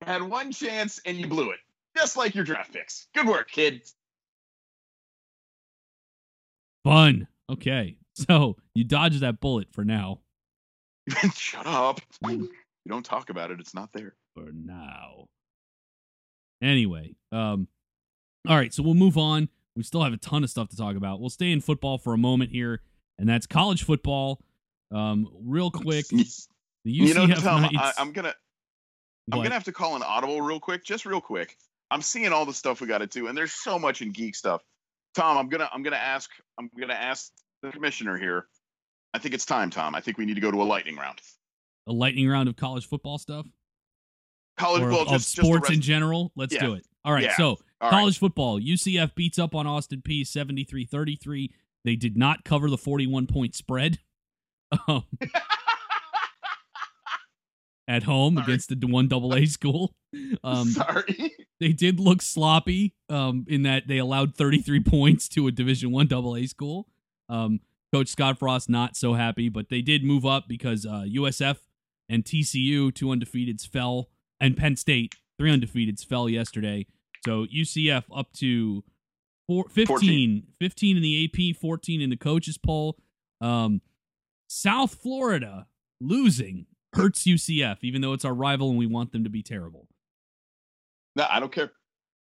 You had one chance and you blew it. Just like your draft picks. Good work, kid. Fun. Okay. So, you dodged that bullet for now. *laughs* Shut up. You don't talk about it. It's not there. For now. Anyway, um, all right, so we'll move on. We still have a ton of stuff to talk about. We'll stay in football for a moment here, and that's college football. Um, real quick, *laughs* the UCF you know, Tom. I, I'm gonna I'm What? gonna have to call an audible real quick, just real quick. I'm seeing all the stuff we got to do, and there's so much in geek stuff. Tom, I'm gonna I'm gonna ask I'm gonna ask the commissioner here. I think it's time, Tom. I think we need to go to a lightning round. a lightning round of college football stuff College, or well, of just, just sports rest- in general. Let's Yeah. do it. All right, Yeah. so all right. college football. UCF beats up on Austin Peay 73-33. They did not cover the 41 point spread. *laughs* Um, *laughs* at home Sorry. against the one double A *laughs* school. Um, Sorry. they did look sloppy um, in that they allowed 33 points to a Division One double A school. Um, Coach Scott Frost not so happy, but they did move up because uh, USF and TCU, two undefeateds, fell, and Penn State, three undefeateds, fell yesterday. So UCF up to four, 15, 14. 15 in the AP, 14 in the coaches poll. Um, South Florida losing hurts UCF, even though it's our rival and we want them to be terrible. No, I don't care.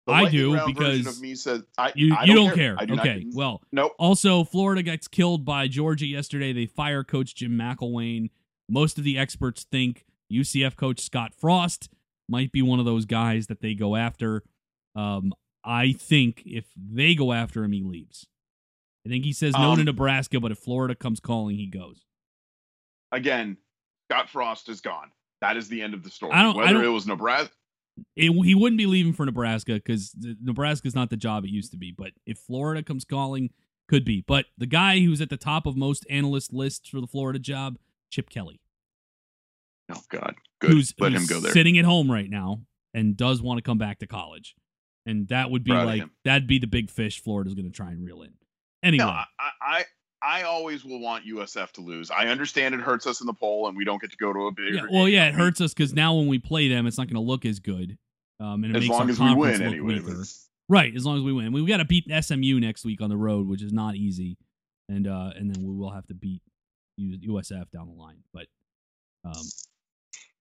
The I do, because of me says I, You I you don't, don't care. I do okay. care. Well, nope. also Florida gets killed by Georgia yesterday. They fire coach Jim McElwain. Most of the experts think UCF coach Scott Frost might be one of those guys that they go after. Um, I think if they go after him, he leaves. I think he says no to Um, Nebraska, but if Florida comes calling, he goes. Again, Scott Frost is gone. That is the end of the story. I don't- I Whether don't- it was Nebraska, It, he wouldn't be leaving for Nebraska because Nebraska's not the job it used to be. But if Florida comes calling, could be. But the guy who's at the top of most analyst lists for the Florida job, Chip Kelly, oh God, good. who's, Let who's him go there. sitting at home right now and does want to come back to college, and that would be Proud like that'd be the big fish Florida's going to try and reel in. Anyway, No, I, I I always will want USF to lose. I understand it hurts us in the poll, and we don't get to go to a bigger. yeah, well, yeah, it hurts us because now when we play them, it's not going to look as good. Um, and it as makes long as we win anyway. Right, as long as we win. We, we got to beat SMU next week on the road, which is not easy, and uh, and then we will have to beat USF down the line. But um,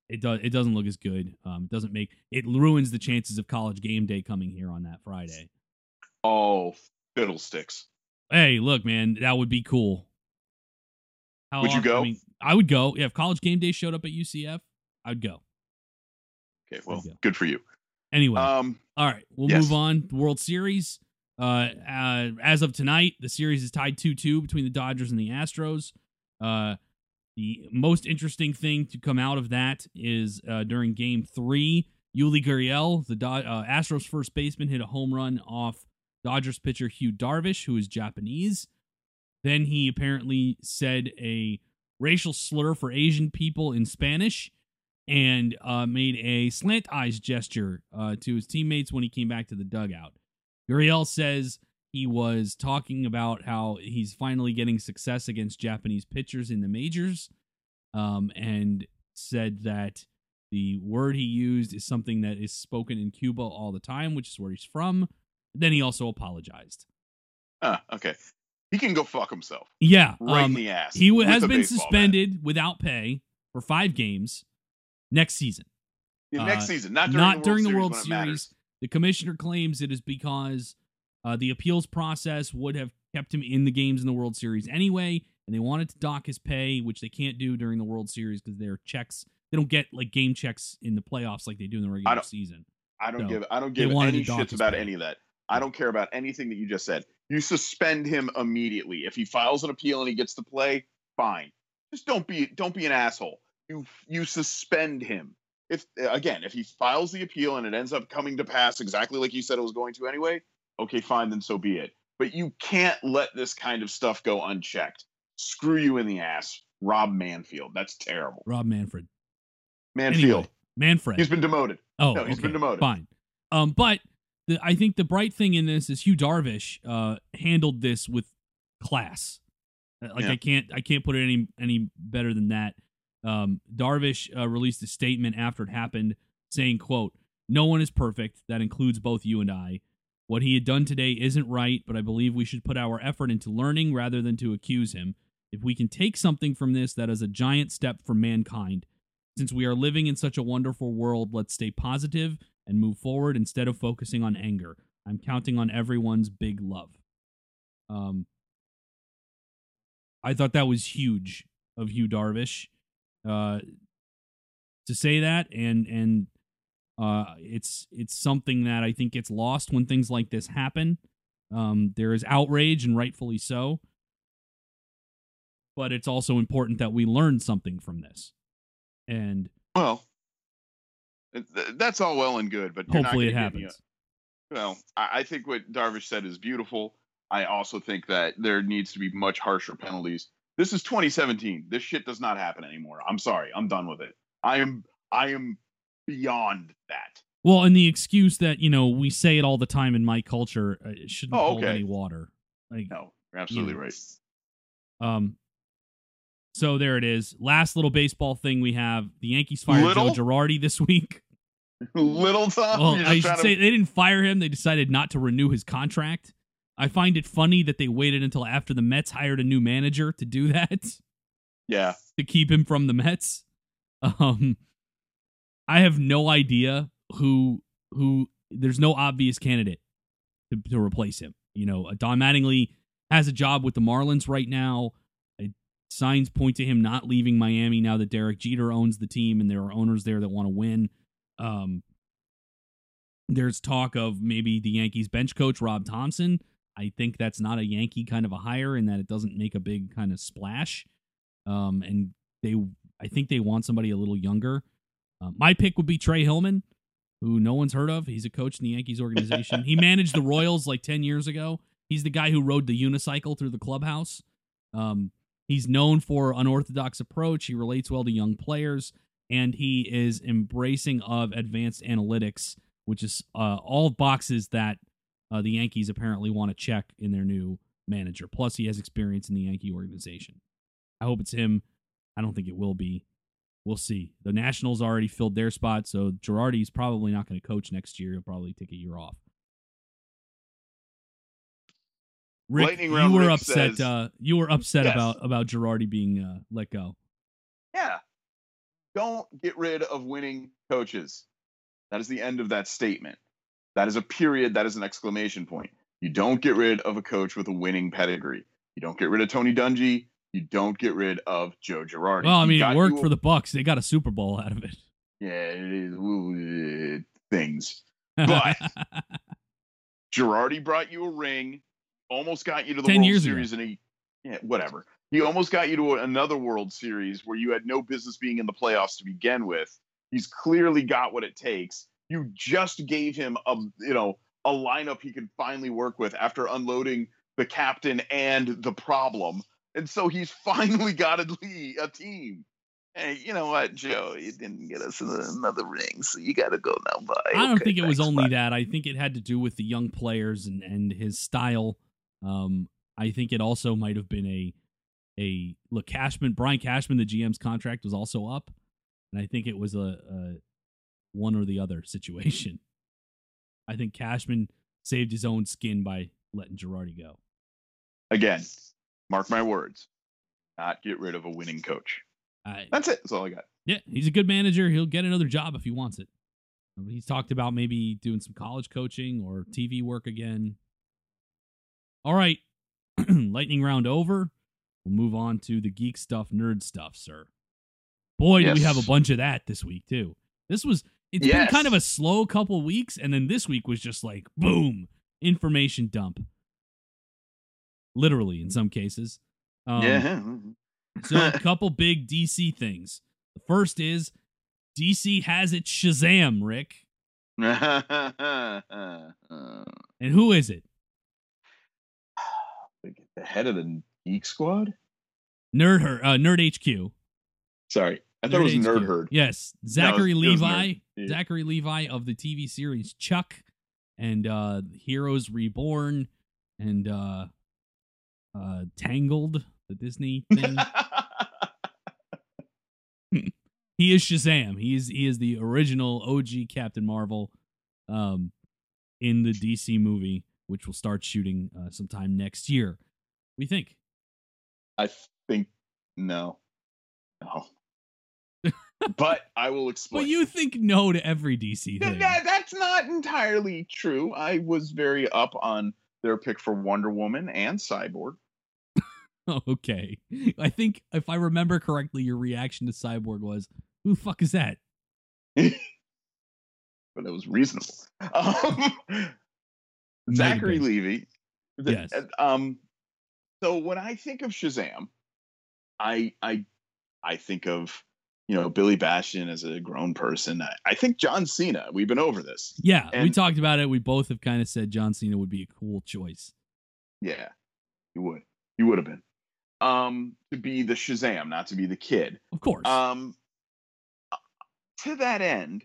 it does it doesn't look as good. Um, it doesn't make it ruins the chances of college game day coming here on that Friday. Oh, fiddlesticks! Hey, look, man, that would be cool. How Would you often- go? I mean, I would go. Yeah, if college game day showed up at UCF, I'd go. Okay, well, go. good for you. Anyway, Um, All right, we'll Yes. move on. World Series. Uh, uh, as of tonight, the series is tied 2 2 between the Dodgers and the Astros. Uh, the most interesting thing to come out of that is uh, during game three, Yuli Gurriel, the Do- uh, Astros first baseman, hit a home run off Dodgers pitcher Yu Darvish, who is Japanese. Then he apparently said a racial slur for Asian people in Spanish and uh, made a slant eyes gesture uh, to his teammates when he came back to the dugout. Gurriel says he was talking about how he's finally getting success against Japanese pitchers in the majors, um, and said that The word he used is something that is spoken in Cuba all the time, which is where he's from. Then he also apologized. Ah, okay. He can go fuck himself. Yeah, Right um, in the ass. he w- has been baseball bat. suspended without pay for five games next season. Yeah, next uh, season, not during not the during World the World Series. The commissioner claims it is because uh, the appeals process would have kept him in the games in the World Series anyway, and they wanted to dock his pay, which they can't do during the World Series because their checks they don't get like game checks in the playoffs like they do in the regular don't- season. I don't So, give I don't give any shits about pay. any of that. I don't care about anything that you just said. You suspend him immediately. If he files an appeal and he gets to play, fine. Just don't be don't be an asshole. You you suspend him. If again, if he files the appeal and it ends up coming to pass exactly like you said it was going to anyway, okay, fine, then so be it. But you can't let this kind of stuff go unchecked. Screw you in the ass, Rob Manfield. That's terrible. Rob Manfred, Manfield. Anyway, Manfred. He's been demoted. Oh, No, he's been demoted. Fine. Um, but the, I think the bright thing in this is Yu Darvish uh, handled this with class. Uh, Like Yeah. I can't I can't put it any any better than that. Um, Darvish uh, released a statement after it happened, saying, "quote No one is perfect. That includes both you and I. What he had done today isn't right, but I believe we should put our effort into learning rather than to accuse him. If we can take something from this, that is a giant step for mankind. Since we are living in such a wonderful world, let's stay positive and move forward instead of focusing on anger. I'm counting on everyone's big love. Um, I thought that was huge of Yu Darvish uh, to say that, and and uh, it's it's something that I think gets lost when things like this happen. Um, there is outrage, and rightfully so. But it's also important that we learn something from this, and Well, th- that's all well and good, but hopefully it gonna get me happens. a- well, I, I think what Darvish said is beautiful. I also think that there needs to be much harsher penalties. This is 2017. This shit does not happen anymore. I'm sorry. I'm done with it. I am. I am beyond that. Well, and the excuse that you know we say it all the time in my culture, uh, it shouldn't Oh, hold okay. any water. Like, No, you're absolutely Yeah. right. um, so there it is. Last little baseball thing we have: the Yankees fired Little? Joe Girardi this week. *laughs* Little Tom. Well, I should to- say they didn't fire him. They decided not to renew his contract. I find it funny that they waited until after the Mets hired a new manager to do that yeah. *laughs* to keep him from the Mets. Um, I have no idea who who. There's no obvious candidate to, to replace him. You know, Don Mattingly has a job with the Marlins right now. Uh, Signs point to him not leaving Miami now that Derek Jeter owns the team and there are owners there that want to win. Um, there's talk of maybe the Yankees bench coach Rob Thomson. I think that's not a Yankee kind of a hire in that it doesn't make a big kind of splash. Um, and they, I think they want somebody a little younger. Uh, my pick would be Trey Hillman, who no one's heard of. He's a coach in the Yankees organization. he managed the Royals like 10 years ago. He's the guy who rode the unicycle through the clubhouse. Um, he's known for unorthodox approach. He relates well to young players, and he is embracing of advanced analytics, which is uh, all boxes that uh, the Yankees apparently want to check in their new manager. Plus, he has experience in the Yankee organization. I hope it's him. I don't think it will be. We'll see. The Nationals already filled their spot, so Girardi's probably not going to coach next year. He'll probably take a year off. Rick, Lightning you round were Rick upset. says- uh, you were upset Yes. about about Girardi being uh, let go. Yeah. Don't get rid of winning coaches. That is the end of that statement. That is a period. That is an exclamation point. You don't get rid of a coach with a winning pedigree. You don't get rid of Tony Dungy. You don't get rid of Joe Girardi. Well, I mean, it worked you- for the Bucks. They got a Super Bowl out of it. yeah it is, ooh, uh, things. But- *laughs* Girardi brought you a ring, almost got you to the 10 World years ago. Series, and he, yeah, whatever. He almost got you to another World Series where you had no business being in the playoffs to begin with. He's clearly got what it takes. You just gave him a, you know, a lineup he could finally work with after unloading the captain and the problem, and so he's finally got a lead, a team. Hey, you know what, Joe? You didn't get us another ring, so you got to go now. Bye. I don't Okay, think it was only bye. that. I think it had to do with the young players and, and his style. Um, I think it also might have been a a look Cashman, Brian Cashman, the GM's contract was also up. and I think it was a, a one or the other situation. I think Cashman saved his own skin by letting Girardi go. Again, mark my words. Not get rid of a winning coach. I, That's it. That's all I got. Yeah, he's a good manager. He'll get another job if he wants it. He's talked about maybe doing some college coaching or TV work again. All right, *clears throat* lightning round over. We'll move on to the geek stuff, nerd stuff, sir. Boy, do we have a bunch of that this week too. This was it's been kind of a slow couple weeks, and then this week was just like boom, information dump. Literally, in some cases. Um, yeah. so a *laughs* couple big DC things. The first is DC has its Shazam, Rick. *laughs* And who is it? *sighs* the head of the Geek Squad? Nerd Her, uh, Nerd HQ. Sorry. I thought it was HQ. Nerd Herd. Yes, Zachary it was Levi. Yeah. Zachary Levi of the TV series Chuck and uh Heroes Reborn and uh uh Tangled, the Disney *laughs* thing. he is Shazam. He is he is the original OG Captain Marvel um in the DC movie which will start shooting uh, sometime next year. We think. I think no. No. but I will *laughs* explain. But you think no to every DC Th- thing. that- that's not entirely true. I was very up on their pick for Wonder Woman and Cyborg. *laughs* okay. I think if I remember correctly, your reaction to Cyborg was, "Who the fuck is that?" *laughs* but it was reasonable. *laughs* Um, Zachary Levi. the- Yes. Um. So when I think of Shazam, I I I think of you know Billy Batson as a grown person. I, I think John Cena. We've been over this. Yeah, we talked about it. We both have kind of said John Cena would be a cool choice. Yeah, you would. You would have been. Um, to be the Shazam, not to be the kid. Of course. Um, to that end,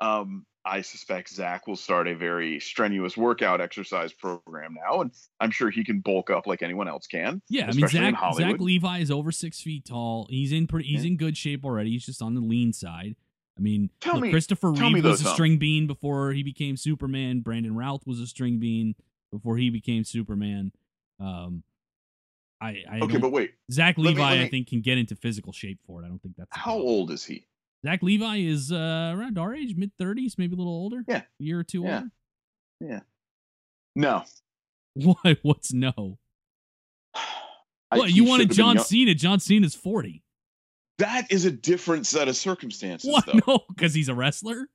um, I suspect Zach will start a very strenuous workout exercise program now, and I'm sure he can bulk up like anyone else can. yeah, I mean Zach Zach Levi is over six feet tall. He's in pretty. He's Yeah. in good shape already. He's just on the lean side. I mean, Tell look, me- Christopher tell me Reeve though, was a string bean before he became Superman. Brandon Routh was a string bean before he became Superman. Um, I, I Okay, but wait, Zach let me- Levi, let I think, can get into physical shape for it. I don't think that's how old is he? Zach Levi is uh, around our age, mid thirties, maybe a little older. Yeah. a year or two Yeah. older. No. *laughs* What? What's no? I- What you wanted should have been John Cena? John Cena's forty. That is a different set of circumstances, What? though. *laughs* No, because he's a wrestler.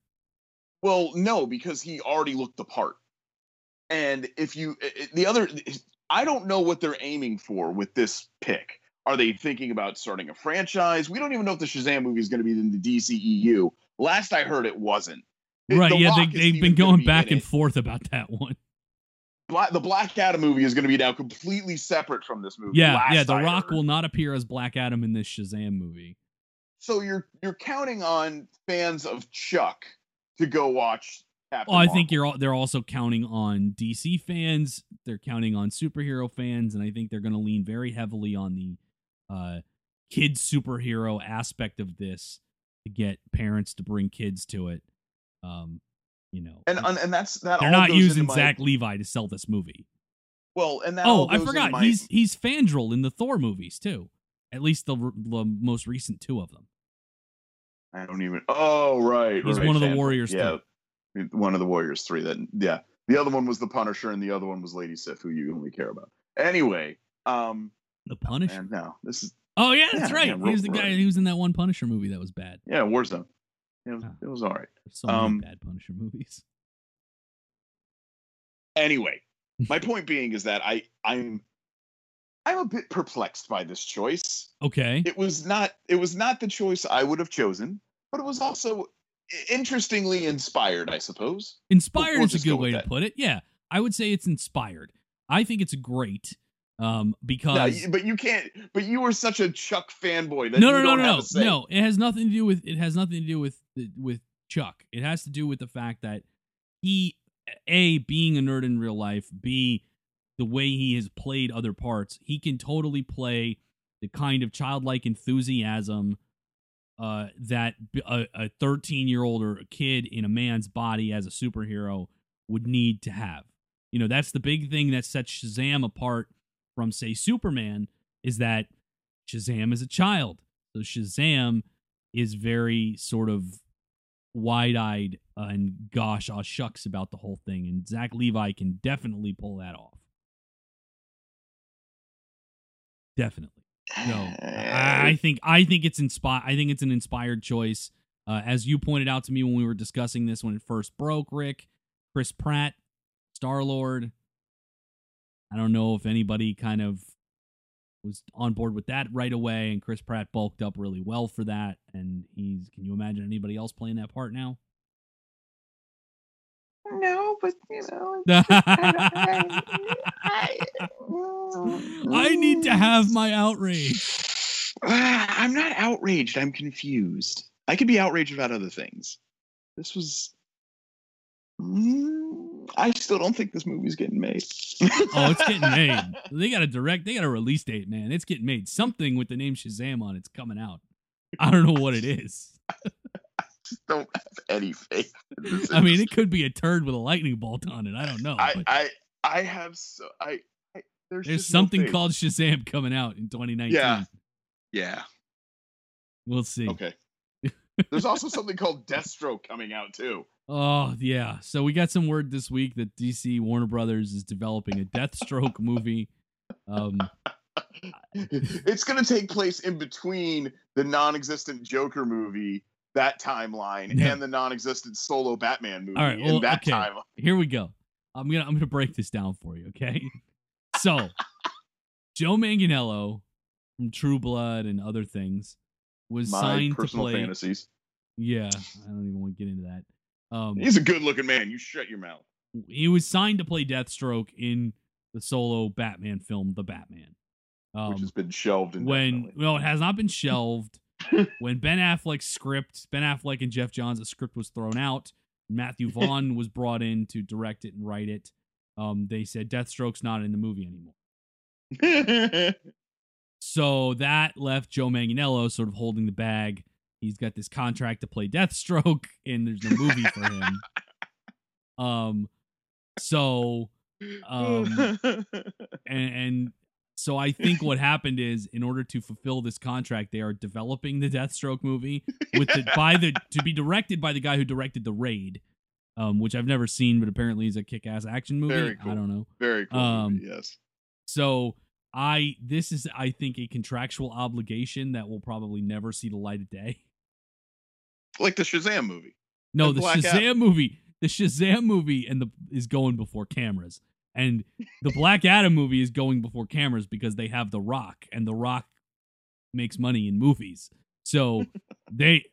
Well, no, because he already looked the part. And if you, the other, I don't know what they're aiming for with this pick. Are they thinking about starting a franchise? We don't even know if the Shazam movie is going to be in the DCEU. Last I heard, it wasn't. Right? The Yeah, Rock they, have been gonna be back and it. forth about that one. Black, the Black Adam movie is going to be now completely separate from this movie. Yeah, yeah. The I Rock heard. will not appear as Black Adam in this Shazam movie. So you're you're counting on fans of Chuck to go watch. Captain Well, I think you're. They're also counting on DC fans. They're counting on superhero fans, and I think they're going to lean very heavily on the uh, kids superhero aspect of this to get parents to bring kids to it. Um, you know, and and, and that's that. they're all not using my- Zach Levi to sell this movie. Well, and that. Oh, I forgot. my- He's he's Fandral in the Thor movies too. At least the, the most recent two of them. I don't even. Oh, right. He's right, one of the Fandral. Warriors Yeah, one of the Warriors three. That yeah. The other one was the Punisher, and the other one was Lady Sif, who you only care about. Anyway, um, The Punisher. no, this is Oh yeah, that's Yeah, right. yeah, he was the guy who was in that one Punisher movie that was bad. yeah, Warzone. It was, Oh. it was all right. So many Um, bad Punisher movies. Anyway, my *laughs* point being is that I I'm I'm a bit perplexed by this choice. Okay. It was not it was not the choice I would have chosen, but it was also interestingly inspired, I suppose. Inspired we'll is a go good way to put it. Yeah, I would say it's inspired. I think it's great um, because y- but you can't. But you were such a Chuck fanboy that no, no, no, no, no, no. It has nothing to do with. It has nothing to do with with Chuck. It has to do with the fact that he, a, being a nerd in real life, b, the way he has played other parts, he can totally play the kind of childlike enthusiasm uh, that a 13 year old or a kid in a man's body as a superhero would need to have. You know, that's the big thing that sets Shazam apart from, say, Superman, is that Shazam is a child. So Shazam is very sort of wide eyed and gosh, aw shucks about the whole thing. And Zach Levi can definitely pull that off. Definitely. No, I, think I think it's inspired. I think it's an inspired choice. Uh, as you pointed out to me when we were discussing this when it first broke, Rick, Chris Pratt, Star Lord. I don't know if anybody kind of was on board with that right away, and Chris Pratt bulked up really well for that. And he's. Can you imagine anybody else playing that part now? No, but you know. I *laughs* need to have my outrage. *sighs* I'm not outraged. I'm confused. I could be outraged about other things. This was. Mm, I still don't think this movie's getting made. *laughs* Oh, it's getting made. They got a direct. They got a release date, man. It's getting made. Something with the name Shazam on it's coming out. I don't know what it is. I *laughs* just don't have any faith. in this I mean, it could be a turd with a lightning bolt on it. I don't know. I, but I, I have so I. I there's there's just no something called Shazam coming out in 2019. Yeah. Yeah. We'll see. Okay. *laughs* There's also something called Deathstroke coming out too. Oh yeah. So we got some word this week that DC Warner Brothers is developing a Deathstroke *laughs* movie. Um, it's going to take place in between the non-existent Joker movie, that timeline, Yeah. and the non-existent solo Batman movie All right, in that okay. timeline. here we go. I'm gonna I'm gonna break this down for you, okay? *laughs* So, Joe Manganiello from True Blood and other things was My signed to personal play. fantasies. Yeah, I don't even want to get into that. Um, He's a good-looking man. You shut your mouth. he was signed to play Deathstroke in the solo Batman film, The Batman. Um, which has been shelved when no, it has not been *laughs* shelved. when Ben Affleck's script, Ben Affleck and Geoff Johns' script was thrown out, Matthew *laughs* Vaughn was brought in to direct it and write it. Um, they said Deathstroke's not in the movie anymore. *laughs* So that left Joe Manganiello sort of holding the bag. He's got this contract to play Deathstroke, *laughs* and there's no movie for him. Um, so um, and, and so I think what happened is, in order to fulfill this contract, they are developing the Deathstroke movie with the by the *laughs* to be directed by the guy who directed the Raid, um, which I've never seen, but apparently is a kick-ass action movie. Very cool. I don't know. Very cool. Um, movie, yes. So I this is I think a contractual obligation that will probably never see the light of day. Like the Shazam movie. No, And the Shazam movie, the Shazam movie, and the is going before cameras, and the Black Adam movie is going before cameras because they have The Rock, and The Rock makes money in movies. So *laughs* they,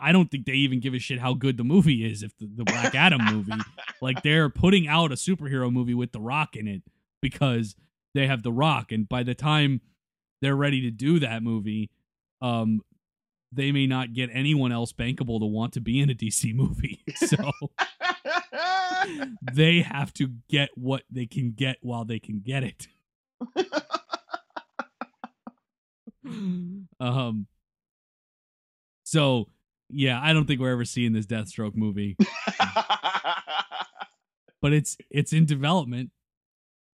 I don't think they even give a shit how good the movie is. If the, the Black Adam movie, like *laughs* they're putting out a superhero movie with The Rock in it because they have The Rock, and by the time they're ready to do that movie, um, they may not get anyone else bankable to want to be in a DC movie. *laughs* So they have to get what they can get while they can get it. *laughs* um so yeah, I don't think we're ever seeing this Deathstroke movie, but it's it's in development.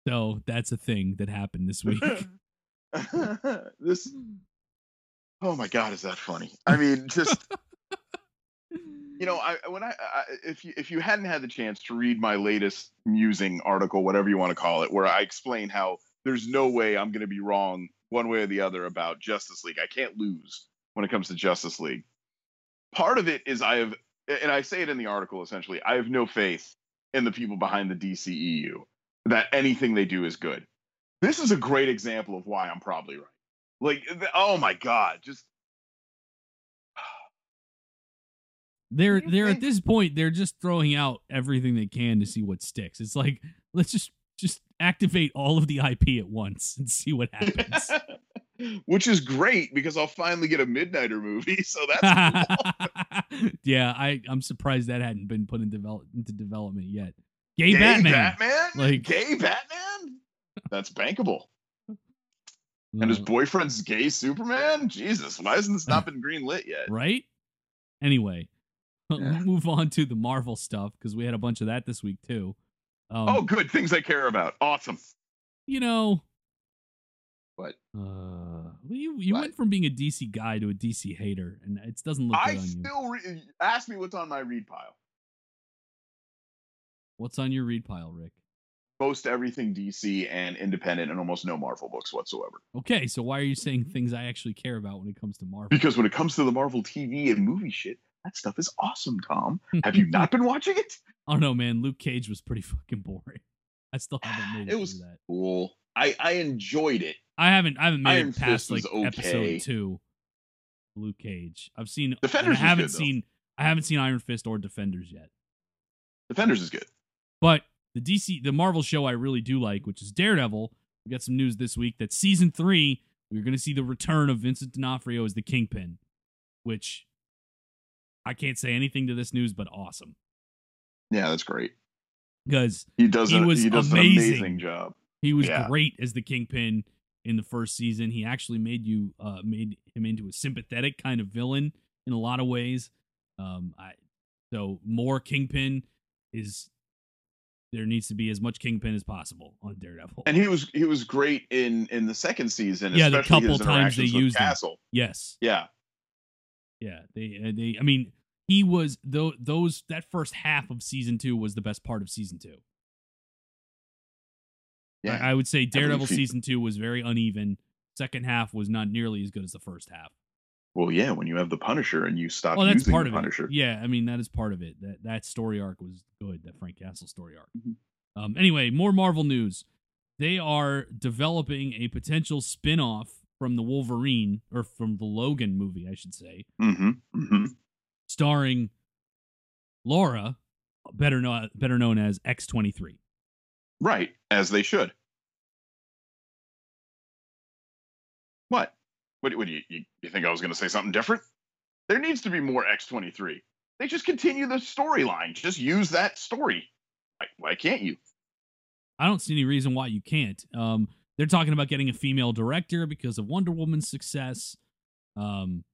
So that's a thing that happened this week. *laughs* *laughs* this. Oh my god, is that funny? I mean, just you know, I when I, I if you if you hadn't had the chance to read my latest musing article, whatever you want to call it, where I explain how there's no way I'm going to be wrong one way or the other about Justice League. I can't lose when it comes to Justice League. Part of it is I have, and I say it in the article essentially, I have no faith in the people behind the DCEU that anything they do is good. This is a great example of why I'm probably right. Like, oh my god, just They're they're at this point they're just throwing out everything they can to see what sticks. It's like *laughs* let's just just activate all of the IP at once and see what happens. *laughs* which is great because I'll finally get a Midnighter movie. So that's cool. *laughs* yeah, I I'm surprised that hadn't been put in develop, into development yet. Gay, Gay Batman. Batman, Like- gay Batman. That's bankable. And his Uh, boyfriend's gay Superman? Jesus, why hasn't this not been greenlit yet? right? Anyway, Yeah. we'll move on to the Marvel stuff because we had a bunch of that this week too. Um, Oh, good. Things I care about. Awesome. you know, What? uh, well, you you What? went from being a DC guy to a DC hater, and it doesn't look I good on you. still re- ask me what's on my read pile. What's on your read pile, Rick? Most everything DC and independent, and almost no Marvel books whatsoever. Okay, so why are you saying things I actually care about when it comes to Marvel? Because when it comes to the Marvel TV and movie shit, that stuff is awesome, Tom. *laughs* Have you not been watching it? I don't know, man. Luke Cage was pretty fucking boring. *laughs* I still haven't made *sighs* it, It was- that. Cool. I I enjoyed it. I haven't. I haven't made Iron it past Fist like episode two. Luke Cage. I've seen. Defenders I haven't good, seen. I haven't seen Iron Fist or Defenders yet. Defenders is good. But the DC, the Marvel show I really do like, which is Daredevil. We got some news this week that season three, we're going to see the return of Vincent D'Onofrio as the Kingpin, which I can't say anything to this news but awesome Yeah, that's great. because He does. He a- was he does amazing. an amazing job. he was Yeah. great as the Kingpin in the first season. He actually made you uh, made him into a sympathetic kind of villain in a lot of ways. Um, I so more Kingpin is there needs to be as much Kingpin as possible on Daredevil. And he was he was great in in the second season. Yeah, the couple times they used him. Castle. yes, Yeah, yeah, they uh, they. I mean, he was though those that first half of season two was the best part of season two. yeah. I, I would say Daredevil season two was very uneven. Second half was not nearly as good as the first half. well, yeah. When you have the Punisher and you stop well, that's using part the of Punisher, it. Yeah, I mean that is part of it. That that story arc was good. That Frank Castle story arc. Mhm. Um, anyway, more Marvel news. They are developing a potential spin-off from the Wolverine or from the Logan movie, I should say, hmm hmm starring Laura, better known better known as X twenty three. right as they should. What? What? What do you, you you think I was going to say something different? There needs to be more X twenty three. They just continue the storyline. Just use that story. Why, why can't you? I don't see any reason why you can't. Um, they're talking about getting a female director because of Wonder Woman's success. Um,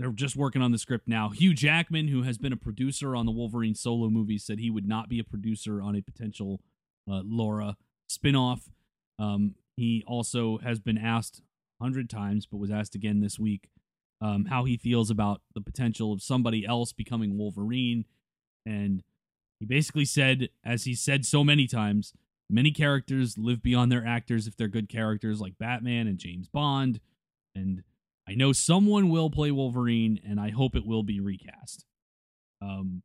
they're just working on the script now. Hugh Jackman, who has been a producer on the Wolverine solo movie, said he would not be a producer on a potential uh, Laura spinoff. Um, he also has been asked a hundred times, but was asked again this week, um, how he feels about the potential of somebody else becoming Wolverine. And he basically said, as he said so many times, many characters live beyond their actors if they're good characters like Batman and James Bond. And I know someone will play Wolverine, and I hope it will be recast. Um,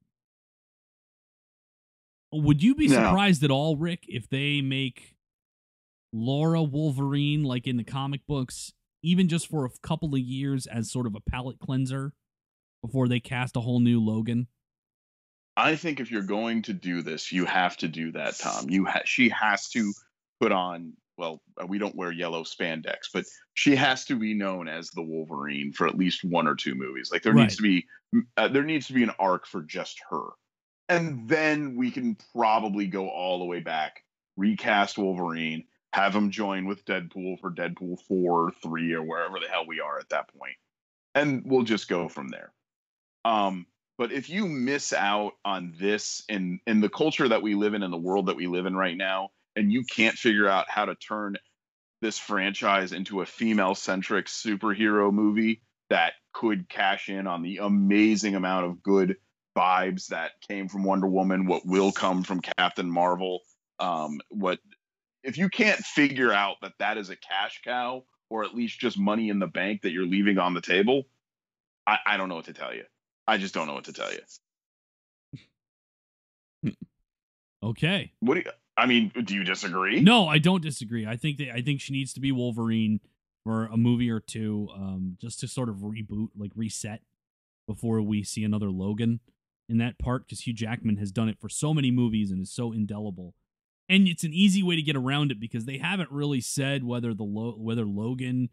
would you be No. surprised at all, Rick, if they make Laura Wolverine like in the comic books, even just for a couple of years as sort of a palate cleanser before they cast a whole new Logan? I think if you're going to do this, you have to do that, Tom. You ha- she has to put on. Well, uh, we don't wear yellow spandex, but she has to be known as the Wolverine for at least one or two movies. Like there Right. needs to be uh, there needs to be an arc for just her, and then we can probably go all the way back, recast Wolverine, have him join with Deadpool for Deadpool four, or three, or wherever the hell we are at that point, and we'll just go from there. Um, but if you miss out on this in in the culture that we live in in the world that we live in right now and you can't figure out how to turn this franchise into a female centric superhero movie that could cash in on the amazing amount of good vibes that came from Wonder Woman what will come from Captain Marvel um what if you can't figure out that that is a cash cow or at least just money in the bank that you're leaving on the table I, I don't know what to tell you I just don't know what to tell you. *laughs* Okay. What do you, I mean? Do you disagree? No, I don't disagree. I think that I think she needs to be Wolverine for a movie or two, um, just to sort of reboot, like reset before we see another Logan in that part. Because Hugh Jackman has done it for so many movies and is so indelible, and it's an easy way to get around it because they haven't really said whether the Lo- whether Logan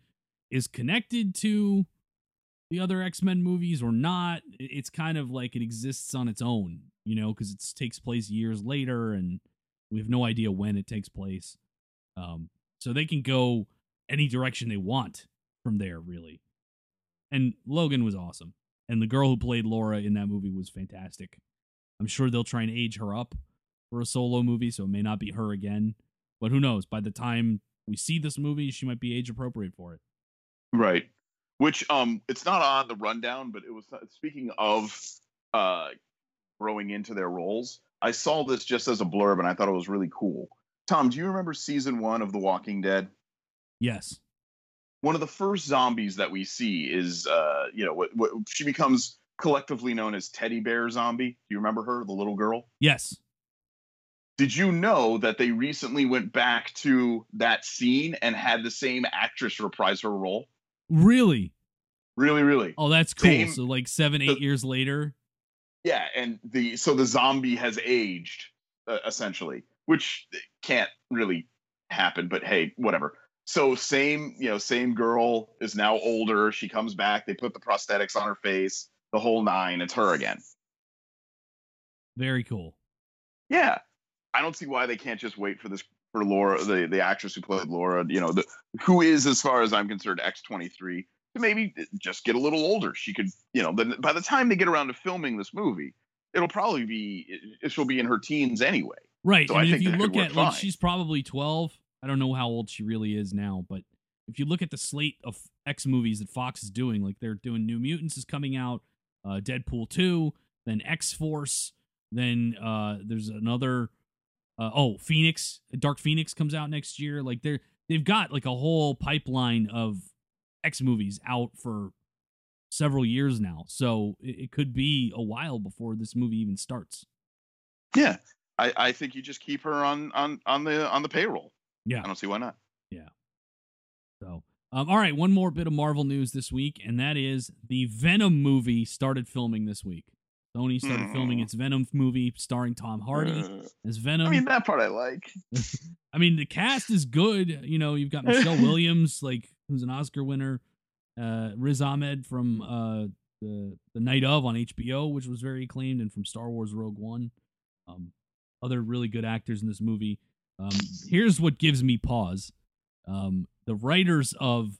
is connected to the other X Men movies or not. It's kind of like it exists on its own, you know, because it takes place years later and we have no idea when it takes place. Um, so they can go any direction they want from there, really. And Logan was awesome. And the girl who played Laura in that movie was fantastic. I'm sure they'll try and age her up for a solo movie, so it may not be her again. But who knows? By the time we see this movie, she might be age appropriate for it. Right. Which um it's not on the rundown, but it was speaking of uh growing into their roles. I saw this just as a blurb and I thought it was really cool. Tom, do you remember season 1 of The Walking Dead? Yes. One of the first zombies that we see is uh you know what, what she becomes collectively known as Teddy Bear Zombie. Do you remember her, the little girl? Yes. Did you know that they recently went back to that scene and had the same actress reprise her role? Really? Really, really. Oh, that's cool. Same- so like seven, eight the- years later. Yeah, and the so the zombie has aged uh, essentially, which can't really happen. But hey, whatever. So same, you know, same girl is now older. She comes back. They put the prosthetics on her face, the whole nine. It's her again. Very cool. Yeah, I don't see why they can't just wait for this for Laura, the the actress who played Laura. You know, the, who is, as far as I'm concerned, X twenty three. To maybe just get a little older. She could, you know, then by the time they get around to filming this movie, it'll probably be she'll be in her teens anyway. Right. So I I mean, if think you look at like fine. she's probably 12. I don't know how old she really is now, but if you look at the slate of X movies that Fox is doing, like they're doing New Mutants is coming out, uh, Deadpool 2, then X Force, then uh, there's another uh, oh, Phoenix, Dark Phoenix comes out next year. Like they're they've got like a whole pipeline of X movies out for several years now. So it, it could be a while before this movie even starts. Yeah, I, I think you just keep her on on on the on the payroll. Yeah. I don't see why not. Yeah. So, um, all right, one more bit of Marvel news this week, and that is the Venom movie started filming this week. Sony started filming Hmm. its Venom movie starring Tom Hardy Uh, as Venom. I mean, that part I like. *laughs* I mean, the cast is good. You know, you've got Michelle *laughs* Williams, like who's an Oscar winner, uh, Riz Ahmed from uh, the the Night of on HBO, which was very acclaimed, and from Star Wars Rogue One. Um, other really good actors in this movie. Um, here's what gives me pause: um, the writers of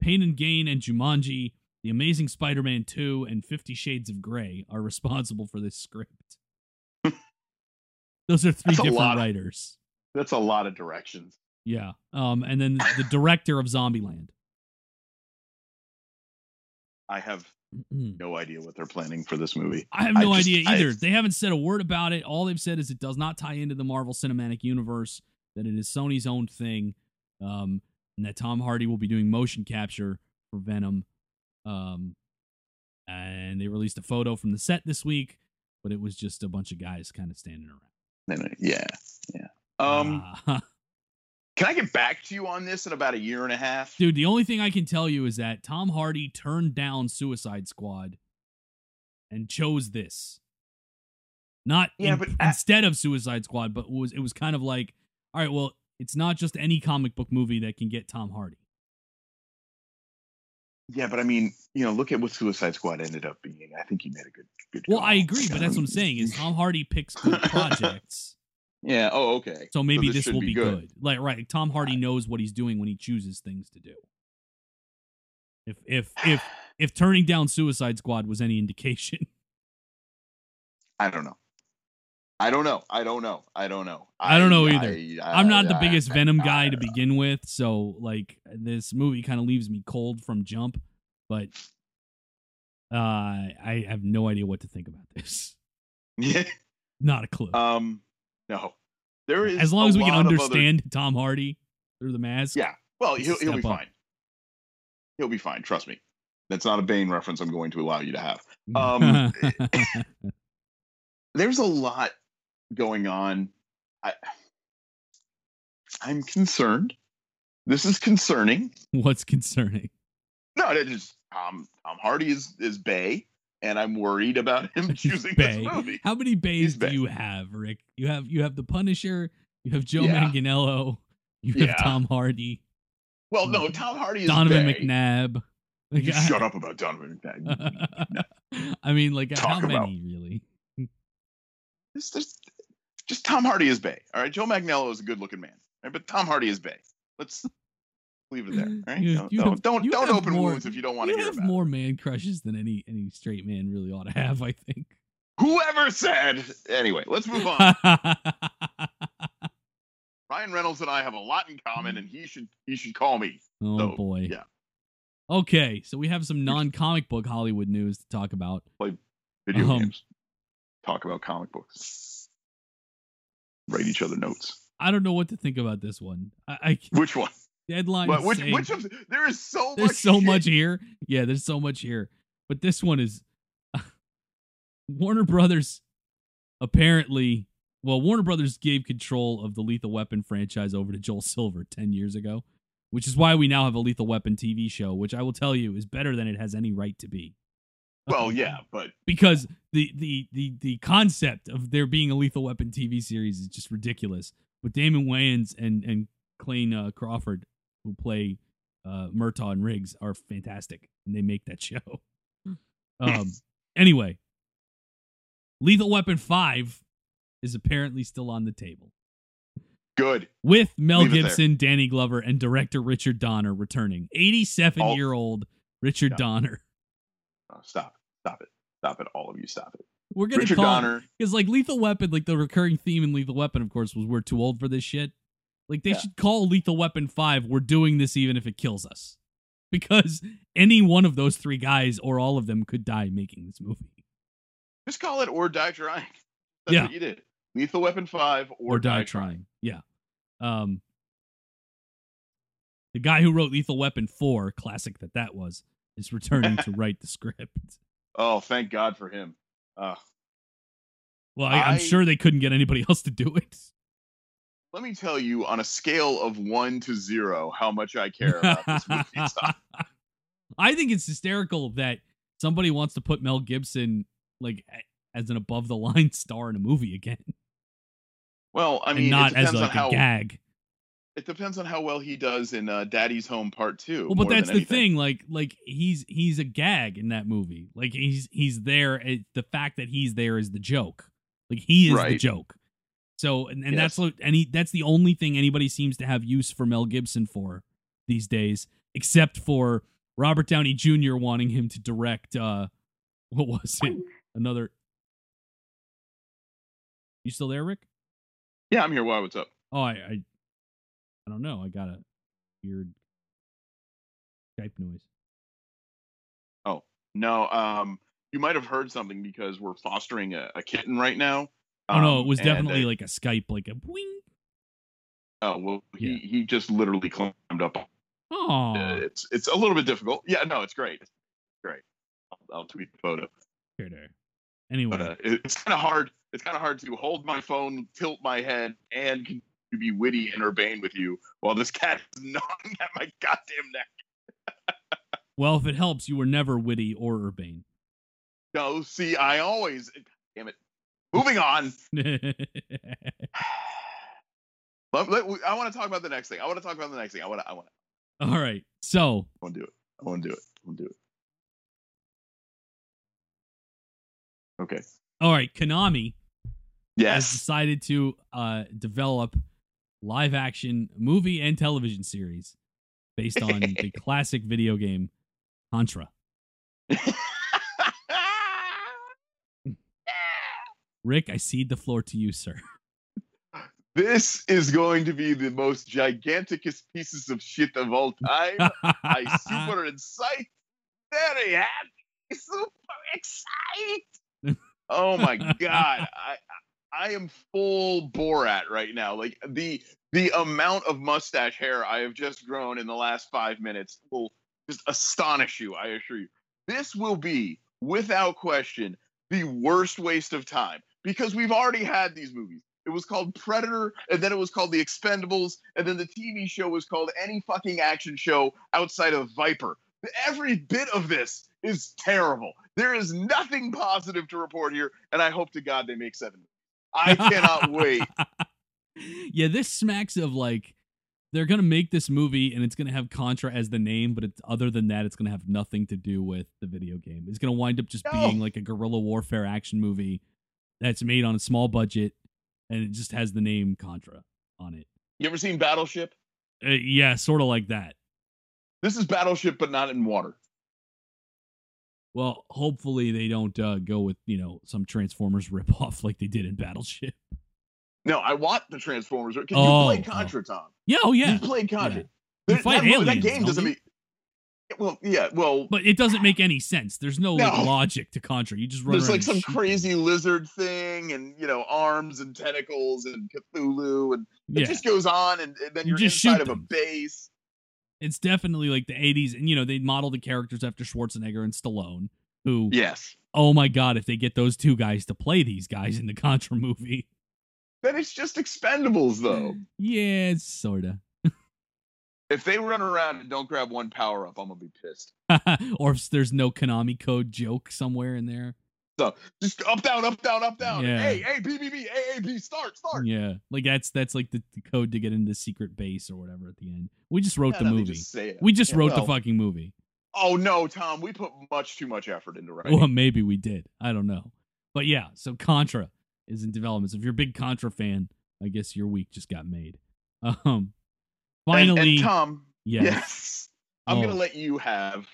Pain and Gain and Jumanji, The Amazing Spider-Man Two, and Fifty Shades of Grey are responsible for this script. *laughs* Those are three That's different writers. That's a lot of directions. Yeah. Um, and then the director of Zombieland. I have no idea what they're planning for this movie. I have no I just- idea I- either. they haven't said a word about it. All they've said is it does not tie into the Marvel Cinematic Universe, that it is Sony's own thing, um, and that Tom Hardy will be doing motion capture for Venom. Um, and they released a photo from the set this week, but it was just a bunch of guys kind of standing around. Yeah, yeah. Um, Ah. *laughs* can I get back to you on this in about a year and a half? Dude, the only thing I can tell you is that Tom Hardy turned down Suicide Squad and chose this. Not Yeah, in- but I- instead of Suicide Squad, but was it was kind of like, all right, well, it's not just any comic book movie that can get Tom Hardy. Yeah, but I mean, you know, look at what Suicide Squad ended up being. I think he made a good, good. Well. I agree, but that's what I'm saying is *laughs* Tom Hardy picks good projects. Yeah. Oh, okay. So maybe this this, will be be good. good. Like right, Tom Hardy knows what he's doing when he chooses things to do. If if *sighs* if if turning down Suicide Squad was any indication. *laughs* I don't know. I don't know. I don't know. I don't know. I don't know either. I, I'm not the biggest I- Venom I- guy to begin with, so like this movie kind of leaves me cold from jump. But uh, I have no idea what to think about this. *laughs* Yeah. Not a clue. Um. No. There is as long as we can of other- understand Tom Hardy through the mask. Yeah. Well, he'll he'll be up. fine. He'll be fine. Trust me. That's not a Bane reference. I'm going to allow you to have. Um, *laughs* There's a lot going on. I. I'm concerned. This is concerning. What's concerning? No, it is Tom. Tom Hardy is is Bay, and I'm worried about him *laughs* choosing Bay. this movie. How many bays do you have, Rick? You have you have the Punisher, you have Joe Yeah. Manganiello, you have Yeah. Tom Hardy, Well, no, Tom Hardy is Donovan Bay. McNabb. Like, I- shut up about Donovan McNabb. *laughs* I mean, like how Talk about- many really? This- just Tom Hardy is Bay. All right, Joe Manganiello is a good looking man, right? but Tom Hardy is Bay. Let's Leave it there. *laughs* All right. You- don't you don't have- don't, don't open more- wounds if you don't want to hear have about more man crushes than any any straight man really ought to have. I think. Whoever said. Anyway, let's move on. *laughs* Ryan Reynolds and I have a lot in common, and he should he should call me. oh So, boy. yeah. Okay, so we have some non-comic book Hollywood news to talk about. Play video Um, games. Talk about comic books. Write each other notes. I don't know what to think about this one. I, I Which one? Deadline. What, which which of there is so there's much so shit. much here. Yeah, there's so much here. But this one is *laughs* Warner Brothers apparently well, Warner Brothers gave control of the Lethal Weapon franchise over to Joel Silver 10 years ago, which is why we now have a Lethal Weapon TV show, which I will tell you is better than it has any right to be. Well, *laughs* yeah, but because the the the the concept of there being a Lethal Weapon TV series is just ridiculous. But Damon Wayans and and Clayne uh, Crawford, who play uh, Murtaugh and Riggs, are fantastic, and they make that *laughs* show. Um. anyway, Lethal Weapon Five is apparently still on the table good. with Mel Leave. Gibson, Danny Glover, and director Richard Donner returning. Eighty-seven year old Richard Yeah. Donner. Oh, stop. Stop it. Stop it. All of you, stop it. We're gonna Richard call Donner. because like Lethal Weapon, like the recurring theme in Lethal Weapon, of course, was we're too old for this shit. Like they Yeah. should call Lethal Weapon Five. We're doing this even if it kills us, *laughs* because any one of those three guys or all of them could die making this movie Just call it or die trying. *laughs* That's Yeah. what you did. Lethal Weapon 5 or, or, die, trying. Yeah. Um. The guy who wrote Lethal Weapon Four, classic that that was, is returning to *laughs* write the script. Oh, thank God for him. Uh, Well, I, I'm sure they couldn't get anybody else to do it. Let me tell you on a scale of 1 to 0 how much I care about this *laughs* movie. I think it's hysterical that somebody wants to put Mel Gibson like as an above the line *laughs* star in a movie again, Well, I mean, and not it as like on how a gag. it depends on how well he does in uh, Daddy's Home Part 2. Well, but that's the thing. Like, like he's he's a gag in that movie. Like he's he's there. The fact that he's there is the joke. Like he is the joke. So, and, and Yes. that's any that's the only thing anybody seems to have use for Mel Gibson for these days, except for Robert Downey Jr. wanting him to direct. uh *laughs* What was it? Another. You still there, Rick? Yeah, I'm here. Why? What's up? Oh, I, I, I don't know. I got a weird Skype noise. Oh. No, um, you might have heard something because we're fostering a, a kitten right now. Oh no, Um, it was and, definitely uh, like a Skype, like a wing. Oh well, he Yeah. he just literally climbed up. Oh, Uh, it's it's a little bit difficult. Yeah, no, it's great. It's great. I'll, I'll tweet the photo. here there. Anyway, But uh, it- it's kind of hard. It's kind of hard to hold my phone, tilt my head, and to be witty and urbane with you while this cat is *laughs* gnawing at my goddamn neck. well, if it helps, you were never witty or urbane. No, see, I always. Damn it. Moving on. *laughs* Let- let- I want to talk about the next thing. I want to talk about the next thing. I want to. I want to. All right, so I want to do it. I want to do it. I want to do it. Okay. all right, Konami has decided to uh, develop live action movie and television series based on the *laughs* classic video game Contra. *laughs* Rick, I cede the floor to you, sir. *laughs* this is going to be the most giganticest pieces of shit of all time. I *laughs* super excited. Very happy. Super excited. Oh my god. *laughs* I I am full Borat right now. Like the the amount of mustache hair I have just grown in the last five minutes will just astonish you, I assure you. This will be, without question, the worst waste of time because we've already had these movies. It was called Predator, and then it was called The Expendables, and then the TV show was called any fucking action show outside of Viper. Every bit of this is terrible. There is nothing positive to report here, and I hope to God they make seven. I *laughs* cannot wait. yeah, this smacks of like they're gonna make this movie and it's gonna have Contra as the name, but it's other than that, it's gonna have nothing to do with the video game. It's gonna wind up just No. being like a guerrilla warfare action movie that's made on a small budget and it just has the name Contra on it. You ever seen Battleship? Uh, yeah, sort of like that. This is Battleship, but not in water. Well, hopefully they don't uh, go with you know some Transformers *laughs* ripoff like they did in Battleship. No, I want the Transformers because Oh, you played Contra, Tom. Yeah, oh yeah, You played Contra. You There- fight that, that game doesn't you? make. Well, yeah. Well, but it doesn't make any sense. There's no, like, logic to Contra. You just run there's like some crazy lizard thing, and you know, arms and tentacles and Cthulhu, and it Yeah, just goes on, and, and then You you're just inside of a base. it's definitely like the 80s, and you know they model the characters after Schwarzenegger and Stallone. Who, Yes. oh my god, if they get those two guys to play these guys in the Contra movie, Then it's just Expendables, though. *laughs* yeah, it's sorta. If they run around and don't grab one power up, I'm gonna be pissed. *laughs* or if there's no Konami code joke somewhere in there. So just up, down, up, down, up, down. Yeah. Hey, hey, B, B, B, A, A, B, start, start. Yeah, like that's that's like the, the code to get into the secret base or whatever at the end. We just wrote Yeah, the no, movie. just we just Yeah, wrote the fucking movie. Oh no, Tom, we put much too much effort into writing. Well, maybe we did. I don't know. But yeah, so Contra is in development. So if you're a big Contra fan, I guess your week just got made. *laughs* Um, finally, and, Tom, yes. yes, I'm gonna Oh. let you have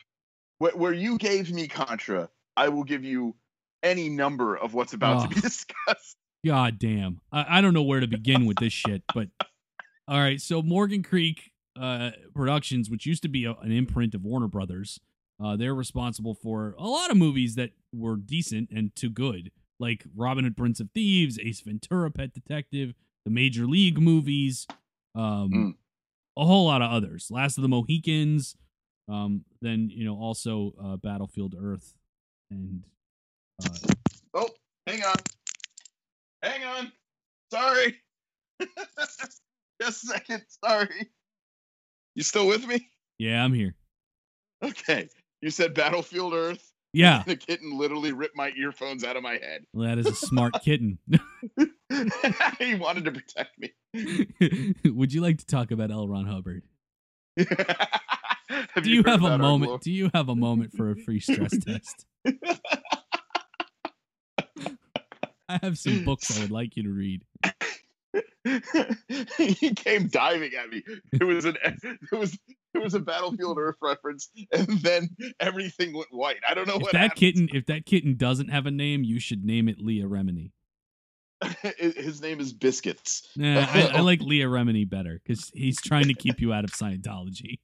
where, where you gave me Contra. I will give you any number of what's about to be discussed. God damn. I, I don't know where to begin with this shit, but *laughs* all right. So Morgan Creek uh, Productions, which used to be a, an imprint of Warner Brothers, uh, they're responsible for a lot of movies that were decent and too good, like Robin Hood, Prince of Thieves, Ace Ventura, Pet Detective, the Major League movies, um, Mm. A whole lot of others. Last of the Mohicans, um, then you know also uh, Battlefield Earth, and uh, Oh, hang on, hang on. Sorry, *laughs* just a second. Sorry. You still with me? yeah, I'm here. Okay. You said Battlefield Earth. Yeah. *laughs* The kitten literally ripped my earphones out of my head. Well, that is a smart *laughs* kitten. *laughs* he wanted to protect me. *laughs* Would you like to talk about L. Ron Hubbard? *laughs* have Do you heard have a moment? Do you have a moment for a free stress test? I have some books I would like you to read. he came diving at me. It was an it was it was a Battlefield Earth reference, and then everything went white. I don't know If what that happened. kitten, if that kitten doesn't have a name, you should name it Leah Remini. *laughs* His name is Biscuits. Nah, *laughs* I, I like Leah Remini better because he's trying to keep you out of Scientology.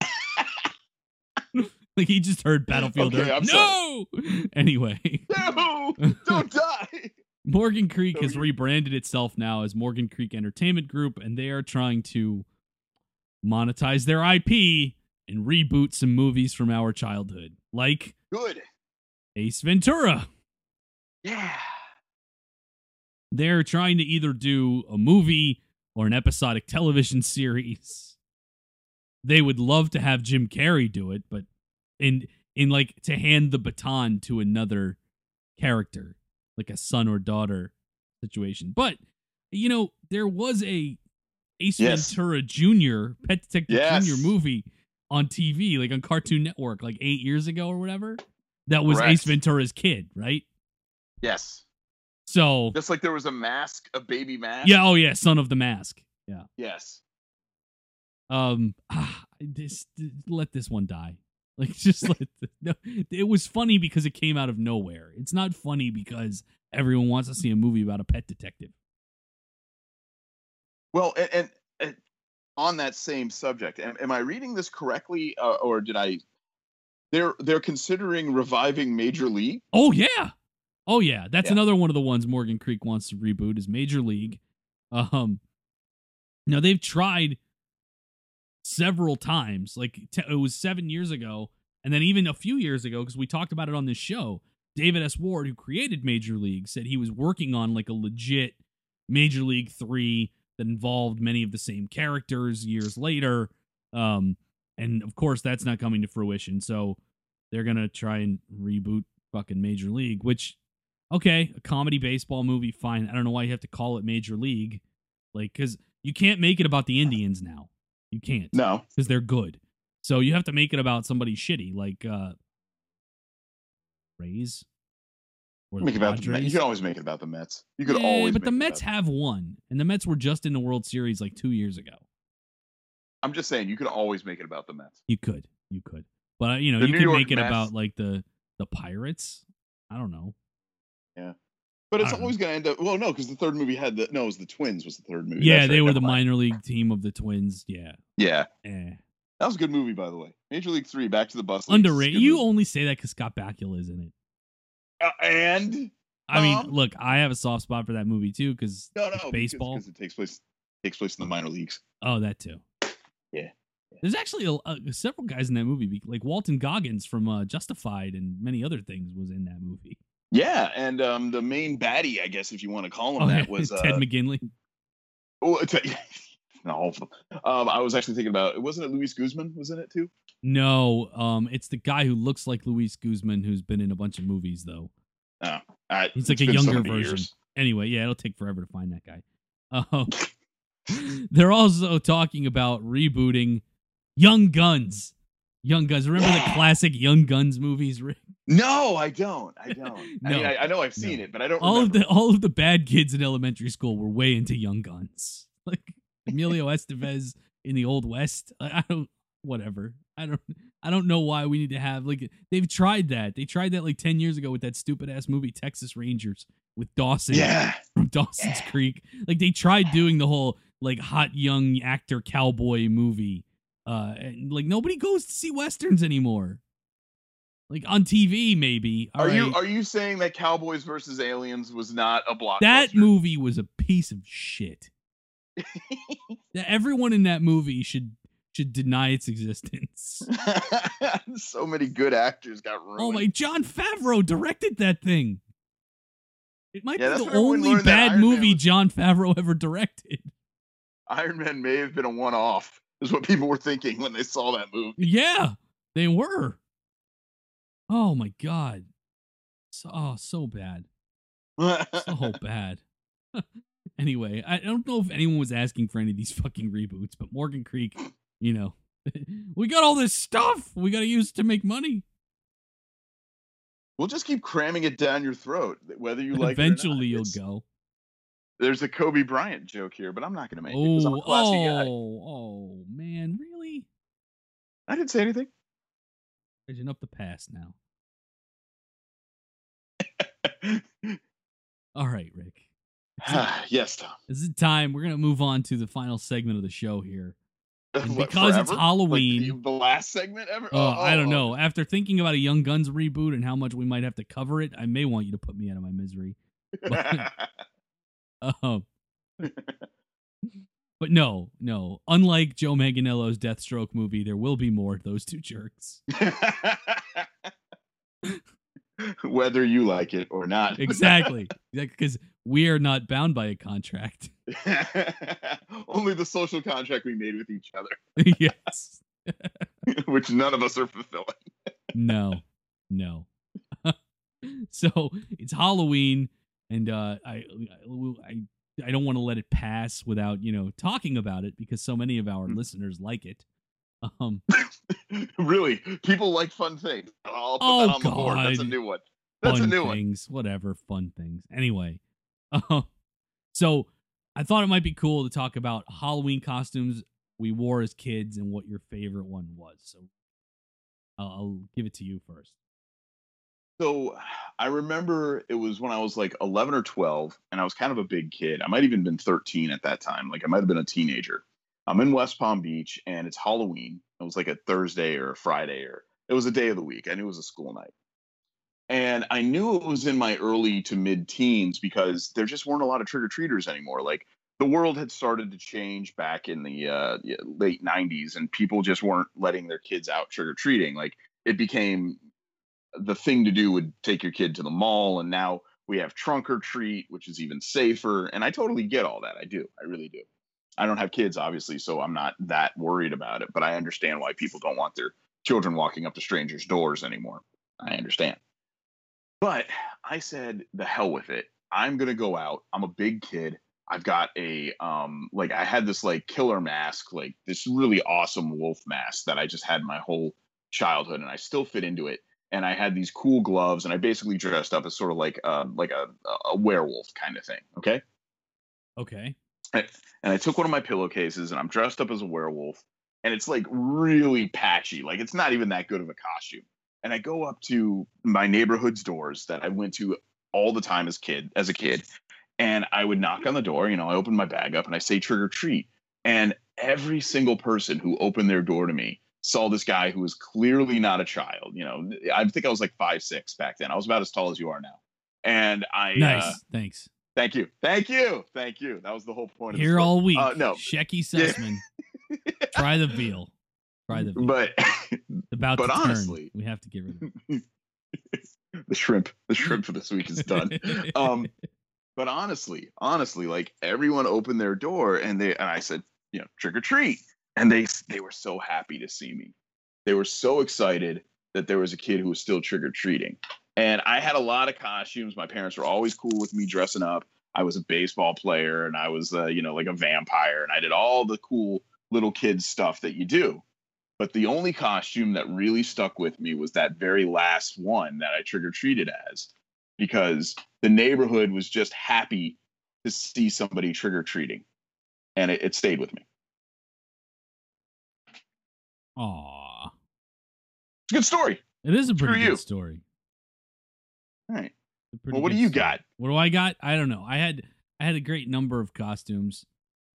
*laughs* like he just heard Battlefield Okay, Earth. No. Anyway, No, don't die. Morgan Creek has rebranded itself now as Morgan Creek Entertainment Group, and they are trying to monetize their IP and reboot some movies from our childhood, like Good. Ace Ventura. Yeah. They're trying to either do a movie or an episodic television *laughs* series. They would love to have Jim Carrey do it, but in in like to hand the baton to another character, like a son or daughter situation. But you know, there was a Ace Yes. Ventura Jr. Pet Detective Yes. Jr. movie on TV, like on Cartoon Network, like eight years ago or whatever. That was Correct. Ace Ventura's kid, right? Yes. So Just like there was a mask, a baby mask. yeah, oh yeah, Son of the Mask. Yeah. Yes. Um, *sighs* ah, this let this one die. *laughs* Like just let *laughs* the, no, it was funny because it came out of nowhere. It's not funny because everyone wants to see a movie about a pet detective. Well, and, and, and on that same subject, am, am I reading this correctly, uh, or did I? They're they're considering reviving Major League. Oh yeah, oh yeah. That's Yeah. another one of the ones Morgan Creek wants to reboot is Major League. Um, now they've tried several times. Like t- it was seven years ago, and then even a few years ago because we talked about it on this show. David S. Ward, who created Major League, said he was working on like a legit Major League Three that involved many of the same characters years later. Um, and of course, that's not coming to fruition. So they're gonna try and reboot fucking Major League, which okay, a comedy baseball movie, fine. I don't know why you have to call it Major League, like because you can't make it about the Indians now. You can't No. because they're good. So you have to make it about somebody shitty, like uh Rays. Or Make it about the Mets. You can always make it about the Mets. You could Yeah, always. but the Mets have won, and the Mets were just in the World Series like two years ago. I'm just saying you could always make it about the Mets. You could, you could, but uh, you know, The you New could York make it about like the the pirates. I don't know. But it's always going to end up. Well, no, because the third movie had the no, it was the Twins was the third movie. Yeah, That's they right, were the mind. minor league team of the Twins. Yeah, Yeah, eh. that was a good movie, by the way. Major League Three, Back to the Bus. Underrated. You movie. only say that because Scott Bakula is in it. Uh, and I mean, Um, look, I have a soft spot for that movie too because no, no, baseball. because it takes place takes place in the minor leagues. Oh, that too. Yeah. There's actually a, a, several guys in that movie, like Walton Goggins from uh, Justified and many other things was in that movie. Yeah, and um, the main baddie, I guess, if you want to call him Oh, that, yeah, was *laughs* uh, Ted McGinley. oh, a- *laughs* no, all of them. Um, I was actually thinking about. It. Wasn't it Luis Guzman was in it too? No, um, it's the guy who looks like Luis Guzman, who's been in a bunch of movies though. Uh, He's like a been so younger version. years. Anyway, yeah, it'll take forever to find that guy. *laughs* Um, they're also talking about rebooting Young Guns. Young Guns. Remember the classic Young Guns movies? Rick? No, I don't. I don't. I No, mean, I, I know I've seen no. it, but I don't. all of the all of the bad kids in elementary school were way into Young Guns. *laughs* Like Emilio *laughs* Estevez in the Old West. I, I don't. Whatever. I don't. I don't know why we need to have like they've tried that. They tried that like ten years ago with that stupid ass movie Texas Rangers with Dawson Yeah, from Dawson's Yeah. Creek. Like they tried doing the whole like hot young actor cowboy movie. Uh, and, like nobody goes to see westerns anymore. Like on TV, maybe. are All you are you saying that Cowboys versus Aliens was not a blockbuster? that movie was a piece of shit. *laughs* That Everyone in that movie should should deny its existence. *laughs* so many good actors got ruined. Oh my! Jon Favreau directed that thing. It might Yeah, be the only bad movie was- Jon Favreau ever directed. Iron Man may have been a one-off. Is what people were thinking when they saw that movie. Yeah, they were. Oh my god. So, oh, so bad. So *laughs* bad. *laughs* anyway, I don't know if anyone was asking for any of these fucking reboots, but Morgan Creek, you know, *laughs* we got all this stuff we got to use to make money. we'll just keep cramming it down your throat, whether you like. Eventually, it or you'll. Go. There's a Kobe Bryant joke here, but I'm not going to make it because I'm Oh, a classy oh, guy. oh, man, really? I didn't say anything. Edging up the past now. *laughs* All right, Rick. yes, Tom. This is time. We're gonna move on to the final segment of the show here. *laughs* What, because it's forever? Like Halloween, the, the last segment ever. Oh, I don't oh. know. After thinking about a Young Guns reboot and how much we might have to cover it, I may want you to put me out of my misery. *laughs* Um, but no, no. Unlike Joe Manganiello's Deathstroke movie, there will be more of those two jerks. *laughs* Whether you like it or not. Exactly. *laughs* Because we are not bound by a contract. *laughs* Only the social contract we made with each other, yes. which none of us are fulfilling. No. No. so it's Halloween, and uh, I, I, I don't want to let it pass without you know talking about it because so many of our Hmm. listeners like it. Um, *laughs* really, people like fun things. I'll put Oh, that on the board. That's a new one. That's fun a new one. things, whatever, fun things. Anyway, uh, so I thought it might be cool to talk about Halloween costumes we wore as kids and what your favorite one was. So I'll, I'll give it to you first. So *sighs* I remember it was when I was like 11 or 12, and I was kind of a big kid. I might even been 13 at that time. Like I might have been a teenager. I'm in West Palm Beach, and it's Halloween. It was like a Thursday or a Friday, or it was a day of the week. I knew it was a school night. And I knew it was in my early to mid teens because there just weren't a lot of trick or treaters anymore. Like the world had started to change back in the uh, late 90s, and people just weren't letting their kids out trick or treating. Like it became the thing to do would take your kid to the mall and now we have trunk or treat which is even safer and i totally get all that. I do. I really do. I don't have kids obviously so i'm not that worried about it but i understand why people don't want their children walking up to strangers doors anymore. I understand. But i said the hell with it. I'm going to go out. I'm a big kid. I've got a um like i had this like killer mask like this really awesome wolf mask that i just had my whole childhood and i still fit into it and I had these cool gloves, and I basically dressed up as sort of like um, like a, a werewolf kind of thing. Okay, Okay. and I took one of my pillowcases, and I'm dressed up as a werewolf, and it's like really patchy. Like it's not even that good of a costume. And I go up to my neighborhood's doors that I went to all the time as kid as a kid, and I would knock on the door. You know, I open my bag up and I say trick or treat, and every single person who opened their door to me saw this guy who was clearly not a child. You know, I think I was like five six back then. I was about as tall as you are now, and I Nice. uh, Thanks. thank you, thank you, thank you. That was the whole point. Here all week. Uh, no, Shecky Yeah. Sussman. Try the veal. Try the veal. but about but to turn. honestly- we have to get rid of *laughs* the shrimp, the shrimp for this week is done. um but honestly honestly like everyone opened their door and they and i said you know trick or treat and they they were so happy to see me. They were so excited that there was a kid who was still trick or treating and i had a lot of costumes. My parents were always cool with me dressing up. I was a baseball player and i was uh, you know like a vampire and i did all the cool little kids stuff that you do. But the only costume that really stuck with me was that very last one that i trick or treated as because the neighborhood was just happy to see somebody trick or treating, and it, it stayed with me. Aw. It's a good story. It is a pretty good story. All right. It's a pretty Well, what do you story. got? What do I got? I don't know. I had I had a great number of costumes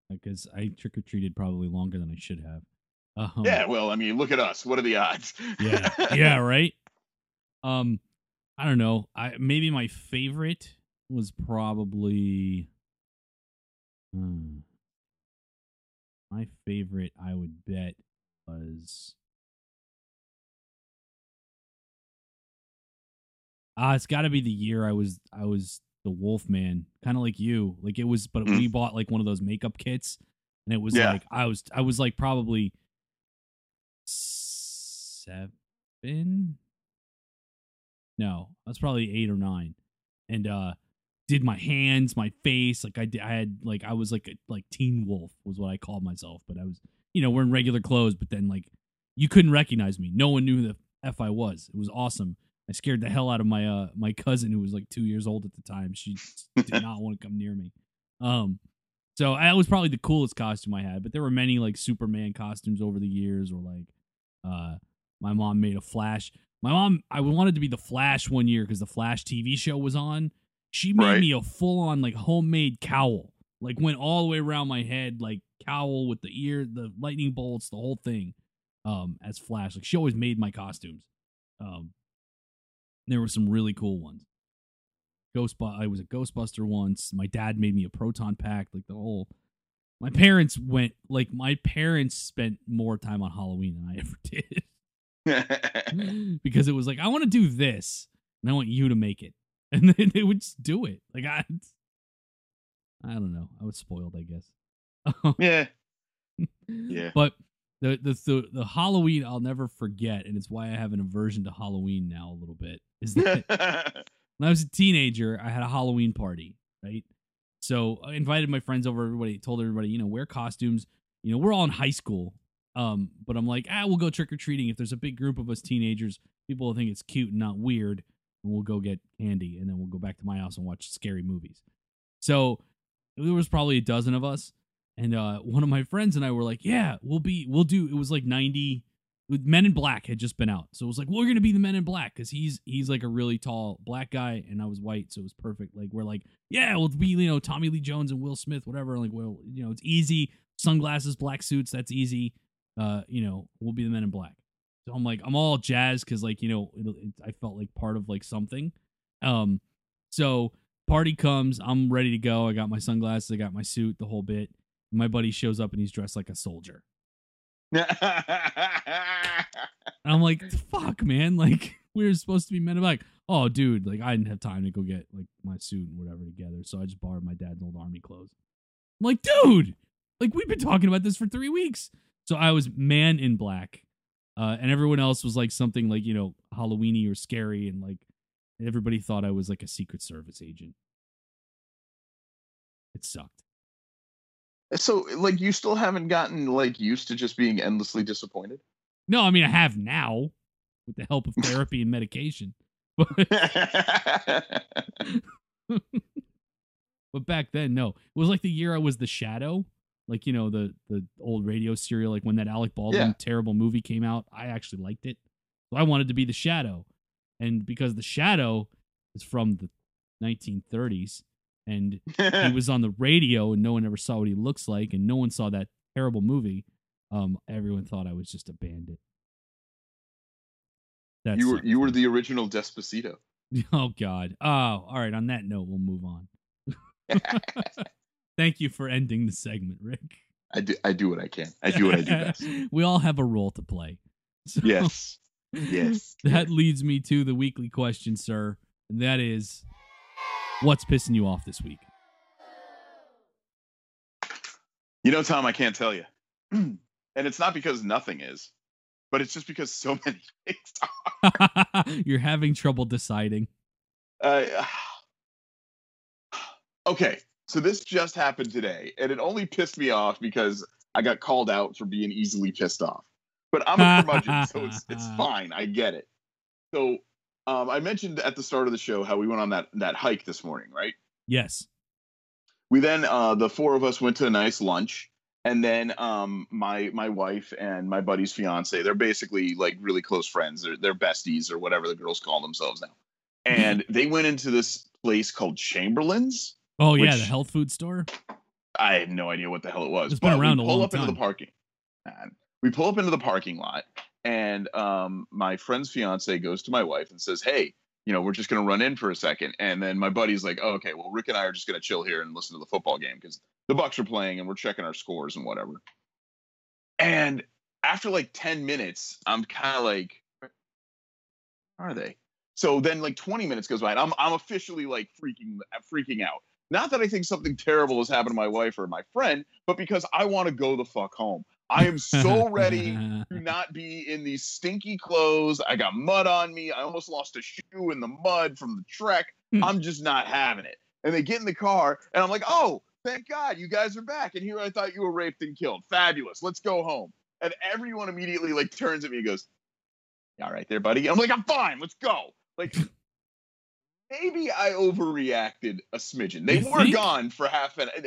because I trick or treated probably longer than I should have. Um, Yeah. Well, I mean, look at us. What are the odds? yeah, *laughs* yeah, right. Um, I don't know. I maybe my favorite was probably. Hmm, my favorite, I would bet, was. Ah, it's got to be the year I was I was the Wolf Man, kind of like you. Like it was, but we bought like one of those makeup kits, and it was Yeah. like I was I was like probably seven. No, I was probably eight or nine, and uh did my hands, my face, like I did. I had like I was like a, like Teen Wolf was what I called myself, but I was you know wearing regular clothes, but then like you couldn't recognize me. No one knew who the f I was. It was awesome. I scared the hell out of my uh my cousin who was like two years old at the time. She *laughs* did not want to come near me. Um, so that was probably the coolest costume I had. But there were many like Superman costumes over the years, or like uh, my mom made a Flash. My mom, I wanted to be the Flash one year because the Flash TV show was on. She made Right. me a full on like homemade cowl, like went all the way around my head, like cowl with the ear, the lightning bolts, the whole thing. Um, as Flash, like she always made my costumes. Um, there were some really cool ones. Ghost, I was a Ghostbuster once. My dad made me a proton pack, like the whole. My parents went like my parents spent more time on Halloween than I *laughs* ever did *laughs* because it was like I want to do this and I want you to make it, *laughs* and then they would just do it. Like I, I don't know. I was spoiled, I guess. *laughs* yeah. *laughs* Yeah. But the, the the the Halloween I'll never forget, and it's why I have an aversion to Halloween now a little bit. Is that *laughs* when I was a teenager, I had a Halloween party, right? So I invited my friends over. Everybody told everybody, you know, wear costumes. You know, we're all in high school. Um, but I'm like, ah, we'll go trick or treating. If there's a big group of us teenagers, people will think it's cute and not weird, and we'll go get candy, and then we'll go back to my house and watch scary movies. So there was probably a dozen of us, and uh, one of my friends and I were like, yeah, we'll be, we'll do. It was like 90 with Men in Black had just been out, so it was like we're gonna be the Men in Black because he's he's like a really tall black guy, and I was white, so it was perfect. Like we're like, yeah, we'll be you know Tommy Lee Jones and Will Smith, whatever. Like well, you know, it's easy. Sunglasses, black suits, that's easy. Uh, you know, we'll be the Men in Black. So I'm like, I'm all jazzed because like you know, it, it, I felt like part of like something. Um, so party comes, I'm ready to go. I got my sunglasses, I got my suit, the whole bit. My buddy shows up and he's dressed like a soldier. *laughs* I'm like, fuck, man. Like, *laughs* we were supposed to be men in black. Oh, dude, like, I didn't have time to go get, like, my suit and whatever together. So I just borrowed my dad's old army clothes. I'm like, dude, like, we've been talking about this for three weeks. So I was man in black. Uh, and everyone else was like something like, you know, Halloweeny or scary. And like, everybody thought I was like a Secret Service agent. It sucked. So, like, you still haven't gotten like used to just being endlessly disappointed. No, I mean, I have now with the help of therapy and medication. *laughs* But but back then, no. It was like the year I was the shadow. like you know the the old radio serial, like when that Alec Baldwin Yeah. terrible movie came out. I actually liked it, so I wanted to be the Shadow, and because the Shadow is from the 1930s, and *laughs* he was on the radio, and no one ever saw what he looks like, and no one saw that terrible movie. Um, everyone thought I was just a bandit. That you were you were the original Despacito. *laughs* Oh God. Oh, all right. On that note, we'll move on. *laughs* Thank you for ending the segment, Rick. I do I do what I can. I do what I do best. we all have a role to play. So, Yes. Yes. That leads me to the weekly question, sir. And that is what's pissing you off this week? You know, Tom, I can't tell you. *clears throat* and it's not because nothing is, but it's just because so *laughs* many things are. *laughs* You're having trouble deciding. Uh, *sighs* okay, so this just happened today, and it only pissed me off because I got called out for being easily pissed off. But I'm a curmudgeon, so it's it's *laughs* fine. I get it. So um, I mentioned at the start of the show how we went on that that hike this morning, right? Yes. we then uh the four of us went to a nice lunch and then um my my wife and my buddy's fiance they're basically like really close friends they're, they're besties or whatever the girls call themselves now and *laughs* they went into this place called Chamberlin's Oh yeah, the health food store. i had no idea what the hell it was It's been but around we a pull long up into the parking and we pull up into the parking lot and um my friend's fiance goes to my wife and says hey you know, we're just going to run in for a second. And then my buddy's like, oh, okay, well, Rick and I are just going to chill here and listen to the football game because the Bucs are playing and we're checking our scores and whatever. And after like 10 minutes, I'm kind of like, are they? So then like 20 minutes goes by and I'm, I'm officially like freaking, freaking out. Not that I think something terrible has happened to my wife or my friend, but because I want to go the fuck home. I am so ready to *laughs* not be in these stinky clothes. I got mud on me. I almost lost a shoe in the mud from the trek. Hmm. I'm just not having it. And they get in the car, and I'm like, oh, thank God you guys are back. And here I thought you were raped and killed. Fabulous. Let's go home. And everyone immediately like turns at me and goes, "You all right there, buddy? I'm like, I'm fine. Let's go. Like, maybe I overreacted a smidgen. They You were think? gone for half an uh,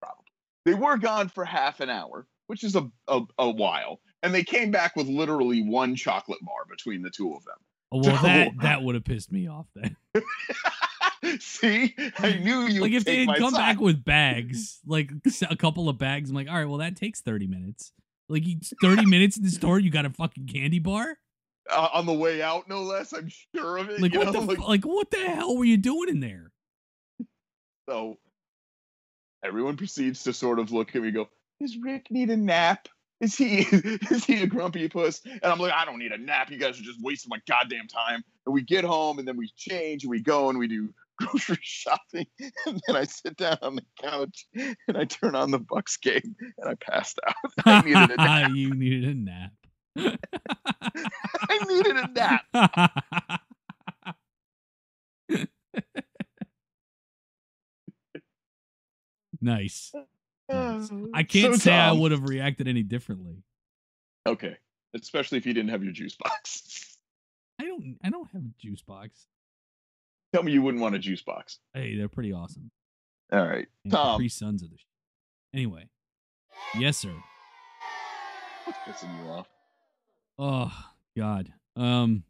probably. They were gone for half an hour, which is a, a, a while. And they came back with literally one chocolate bar between the two of them. Oh, well, So- that *laughs* that would have pissed me off then. *laughs* See, I knew you. like if they had come back with bags, like a couple of bags, I'm like, all right, well that takes thirty minutes. Like thirty *laughs* minutes in the store, you got a fucking candy bar. uh, on the way out, no less. I'm sure of it. Like what know? the like, like what the hell were you doing in there? so everyone proceeds to sort of look at me. Go, does Rick need a nap? Is he *laughs* is he a grumpy puss? And I'm like, I don't need a nap. You guys are just wasting my goddamn time. And we get home and then we change and we go and we do *laughs* grocery shopping. And then I sit down on the couch and I turn on the Bucs game and I passed out. *laughs* I needed a nap. you needed a nap. I needed a nap. nice. Nice. Uh, I can't so say I would have reacted any differently. Okay, especially if you didn't have your juice box. *laughs* I don't. I don't have a juice box. Tell me you wouldn't want a juice box. Hey, they're pretty awesome. All right, And Tom. Capri Suns are the. Sh- anyway, yes, sir. What's pissing you off? Oh God. Um,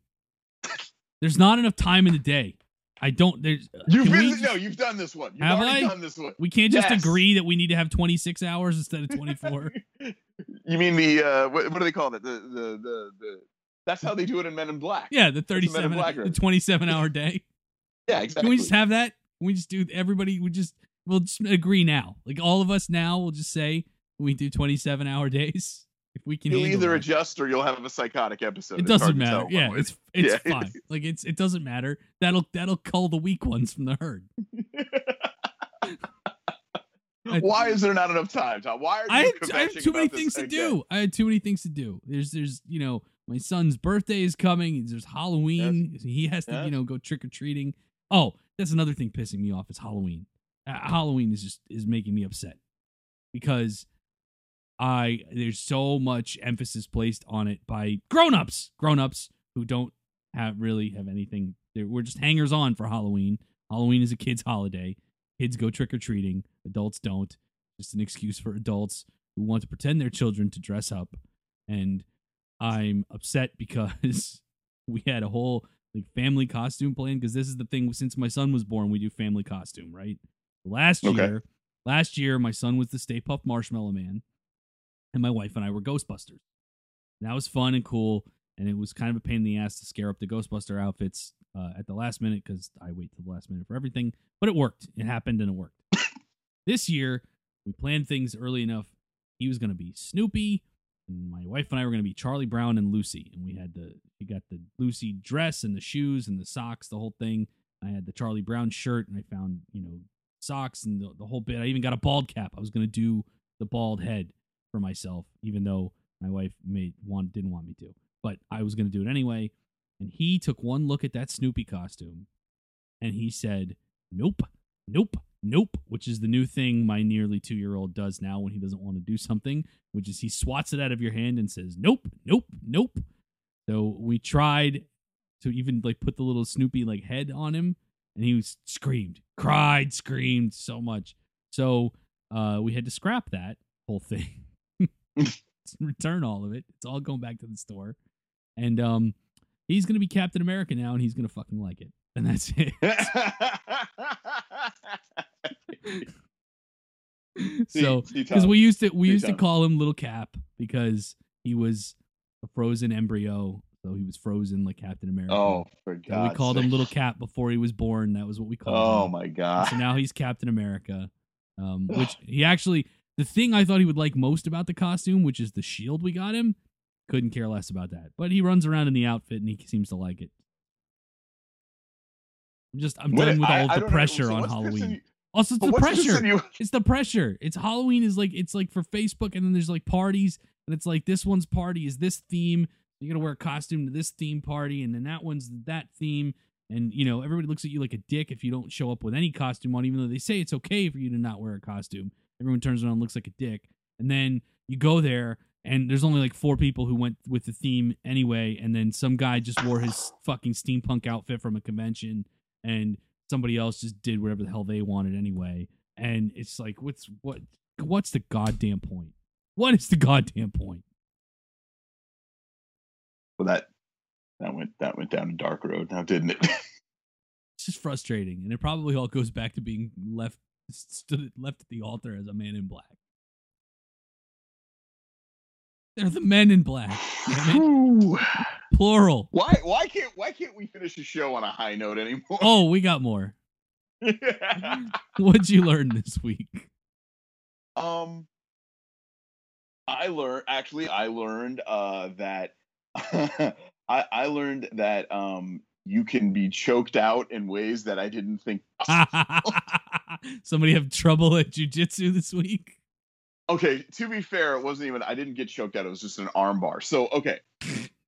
there's not enough time in the day. I don't. There's. You've can been no, you've done this one. You've Have already I? done this one. We can't just Yes. agree that we need to have 26 hours instead of 24. *laughs* You mean the uh, what, what do they call it? The, the the the that's how they do it in Men in Black. yeah, the the Men in 37, Black the 27 hour day. *laughs* yeah, exactly. Can we just have that? Can we just do everybody? We just we'll just agree now. Like all of us now, we'll just say we do 27 hour *laughs* days if we can. You'll either that. adjust or you'll have a psychotic episode. It doesn't matter. Yeah, it's *laughs* it's Yeah. fine. Like it's it doesn't matter. That'll that'll cull the weak ones from the herd. *laughs* I- Why is there not enough time, Tom? Why are you I have, I have too many things to again? do. I had too many things to do. There's there's you know my son's birthday is coming. There's Halloween. He has to Yes. you know go trick or treating. Oh, that's another thing pissing me off. Is Halloween. Uh, Halloween is just is making me upset because I there's so much emphasis placed on it by grown-ups, grown-ups who don't have really have anything. They're, we're just hangers on for Halloween. Halloween is a kids' holiday. Kids go trick or treating. Adults don't. just an excuse for adults who want to pretend they're children to dress up. And I'm upset because *laughs* we had a whole like family costume plan because this is the thing since my son was born we do family costume right last Okay. year last year my son was the stay puft marshmallow man and my wife and i were ghostbusters and that was fun and cool and it was kind of a pain in the ass to scare up the ghostbuster outfits uh, at the last minute because i wait till the last minute for everything but it worked it happened and it worked *laughs* this year we planned things early enough he was going to be snoopy and my wife and I were going to be Charlie Brown and Lucy, and we had the we got the Lucy dress and the shoes and the socks, the whole thing. I had the Charlie Brown shirt, and I found you know socks and the, the whole bit. I even got a bald cap. I was going to do the bald head for myself, even though my wife made want didn't want me to, but I was going to do it anyway. And he took one look at that Snoopy costume, and he said, "Nope, nope." Nope, which is the new thing my nearly two year old does now when he doesn't want to do something which is he swats it out of your hand and says, "Nope, nope, nope." So we tried to even like put the little Snoopy like head on him, and he was screamed, cried, screamed so much. So uh, we had to scrap that whole *laughs* thing, *laughs* return all of it. It's all going back to the store, and um, he's gonna be Captain America now, and he's gonna fucking like it, and that's it. *laughs* *laughs* so because we used to we used to call him Little Cap because he was a frozen embryo, so he was frozen like Captain America. oh, for we called him Little Cap before he was born. That was what we called him. Oh him. my And God. So now he's Captain America, um, *sighs* which he actually the thing I thought he would like most about the costume, which is the shield we got him. Couldn't care less about that, but he runs around in the outfit and he seems to like it. I'm just I'm What- done with I- all I the don't know, pressure so on Halloween. you- Also, it's the pressure. you- It's the pressure. It's Halloween is like it's like for Facebook, and then there's like parties, and it's like this one's party is this theme. You gotta wear a costume to this theme party, and then that one's that theme. And you know everybody looks at you like a dick if you don't show up with any costume on, even though they say it's okay for you to not wear a costume. Everyone turns around and looks like a dick, and then you go there, and there's only like four people who went with the theme anyway, and then some guy just wore his fucking steampunk outfit from a convention, and somebody else just did whatever the hell they wanted anyway. And it's like, what's what? What's the goddamn point? What is the goddamn point? Well, that that went that went down a dark road now, didn't it? *laughs* It's just frustrating, and it probably all goes back to being left stood left at the altar as a man in black. They're the men in black, plural. why why can't why can't we finish the show on a high note anymore? Oh, we got more. *laughs* What'd you learn this week? um I learned actually I learned uh that *laughs* I I learned that um you can be choked out in ways that I didn't think *laughs* Somebody have trouble at jujitsu this week? okay to be fair it wasn't even i didn't get choked out it was just an armbar. so okay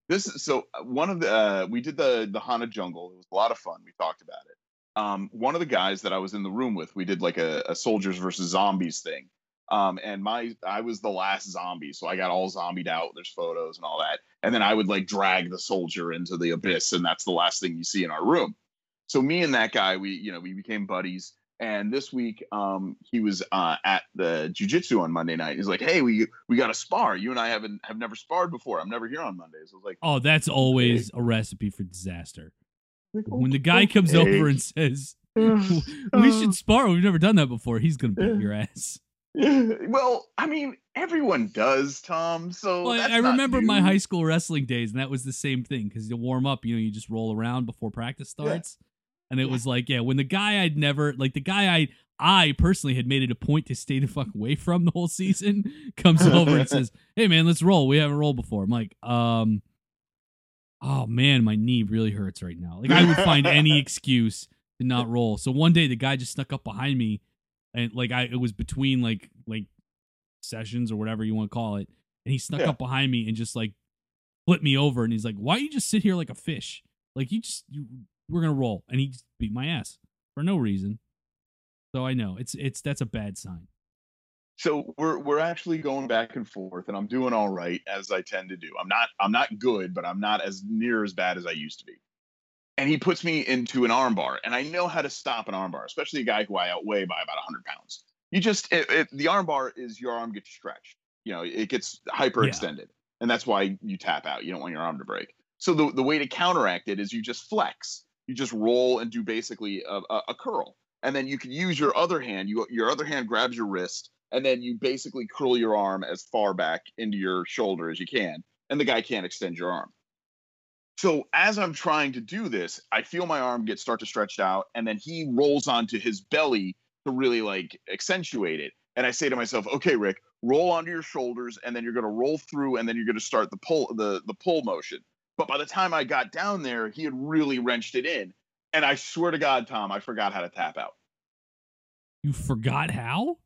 this is so uh, one of the uh, we did the the hana jungle it was a lot of fun we talked about it um one of the guys that i was in the room with we did like a, a soldiers versus zombies thing um and my i was the last zombie so i got all zombied out. There's photos and all that. And then i would like drag the soldier into the abyss and that's the last thing you see in our room. So me and that guy we you know we became buddies. And this week um he was uh at the jujitsu on monday night. He's like hey we we got to spar. You and i haven't have never sparred before. I'm never here on mondays. I was like Oh, that's always a recipe for disaster. When the guy comes over and says, *laughs* "We should spar," we've never done that before. He's gonna beat your ass. *laughs* well i mean everyone does tom so Well, I remember my high school wrestling days, and that was the same thing because you warm up, you know, you just roll around before practice Yeah. starts, and it Yeah. was like, yeah, when the guy I'd never like the guy I I personally had made it a point to stay the fuck away from the whole season *laughs* comes over and says, *laughs* "Hey man, let's roll. We haven't rolled before." I'm like, um, oh man, my knee really hurts right now. Like I would find any excuse to not roll. So one day the guy just snuck up behind me, and like I it was between like like sessions or whatever you want to call it, and he snuck Yeah. up behind me and just like flipped me over, and he's like, "Why you just sit here like a fish? Like you just you we're gonna roll," and he just beat my ass for no reason. So I know it's it's that's a bad sign. so we're we're actually going back and forth and i'm doing all right as i tend to do i'm not i'm not good but i'm not as near as bad as i used to be and he puts me into an armbar and i know how to stop an armbar especially a guy who i outweigh by about 100 pounds You just it, it, the arm bar is your arm gets stretched. You know, it gets hyperextended, and that's why you tap out. You don't want your arm to break. So the the way to counteract it is you just flex. You just roll and do basically a, a, a curl, and then you can use your other hand. You your other hand grabs your wrist, and then you basically curl your arm as far back into your shoulder as you can, and the guy can't extend your arm. So as I'm trying to do this, I feel my arm get start to stretch out, and then he rolls onto his belly to really like accentuate it. And I say to myself, okay, Rick, roll onto your shoulders, and then you're gonna roll through, and then you're gonna start the pull the the pull motion. But by the time I got down there, he had really wrenched it in. And I swear to God, Tom, I forgot how to tap out. You forgot how?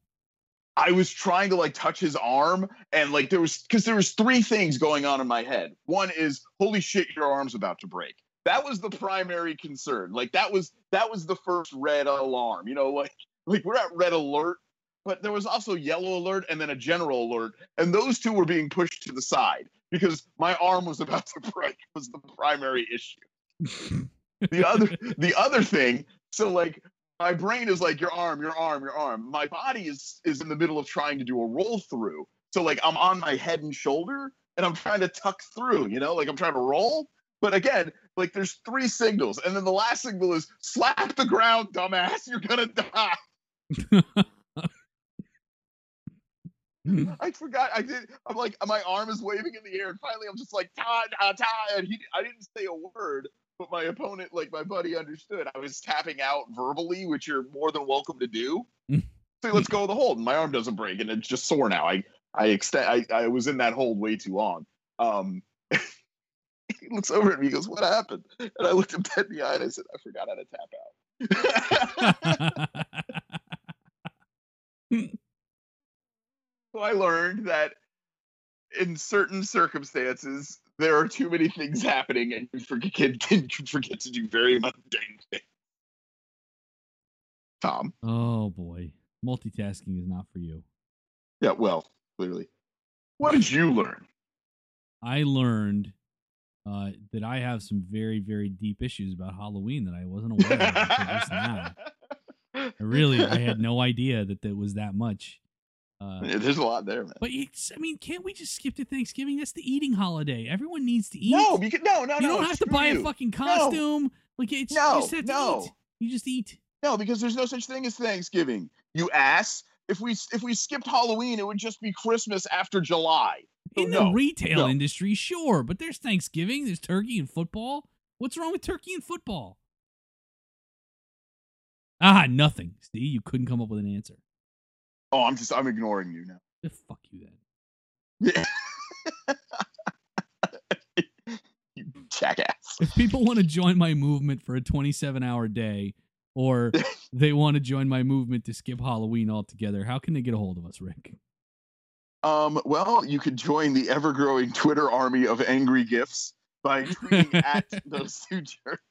I was trying to like touch his arm and like there was because there was three things going on in my head. One is holy shit, your arm's about to break. That was the primary concern. Like that was that was the first red alarm. You know, like like we're at red alert, but there was also yellow alert and then a general alert, and those two were being pushed to the side because my arm was about to *laughs* break was the primary issue. *laughs* the other the other thing, so like my brain is like your arm, your arm, your arm. My body is is in the middle of trying to do a roll through. So like I'm on my head and shoulder and I'm trying to tuck through, you know, like I'm trying to roll. But again, like there's three signals, and then the last signal is slap the ground, dumbass, you're gonna die. *laughs* I forgot. I did. I'm like, my arm is waving in the air, and finally, I'm just like, ta ta ta, and he. I didn't say a word, but my opponent, like my buddy, understood. I was tapping out verbally, which you're more than welcome to do. so let's go with the hold. And my arm doesn't break, and it's just sore now. I I extend. I, I was in that hold way too long. Um, *laughs* he looks over at me. He goes, "What happened?" And I looked him dead in the eye, and I said, "I forgot how to tap out." *laughs* *laughs* so I learned that in certain circumstances, there are too many things happening, and you forget, can forget to do very mundane things. Tom. oh boy, multitasking is not for you. Yeah, well, clearly. What did you learn? I learned uh, that I have some very, very deep issues about Halloween that I wasn't aware of until just now. *laughs* I really, I had no idea that there was that much. Uh, Yeah, There's a lot there, man. but it's, I mean, can't we just skip to Thanksgiving? That's the eating holiday. Everyone needs to eat. No, you can, no, no, you no. don't have to buy you. a fucking costume. Like it's No, you just have to no. eat. You just eat. No, because there's no such thing as Thanksgiving. You ass. If we if we skipped Halloween, it would just be Christmas after July. So In no, the retail no. industry, sure, but there's Thanksgiving, there's turkey and football. What's wrong with turkey and football? Ah, nothing. See, you couldn't come up with an answer. Oh, I'm just I'm ignoring you now. Eh, Fuck you then. Yeah. *laughs* you jackass. If people want to join my movement for a 27 hour day, or *laughs* they want to join my movement to skip Halloween altogether, how can they get a hold of us, Rick? Um, well, you could join the ever-growing Twitter army of angry gifs by *laughs* tweeting at those two jerks.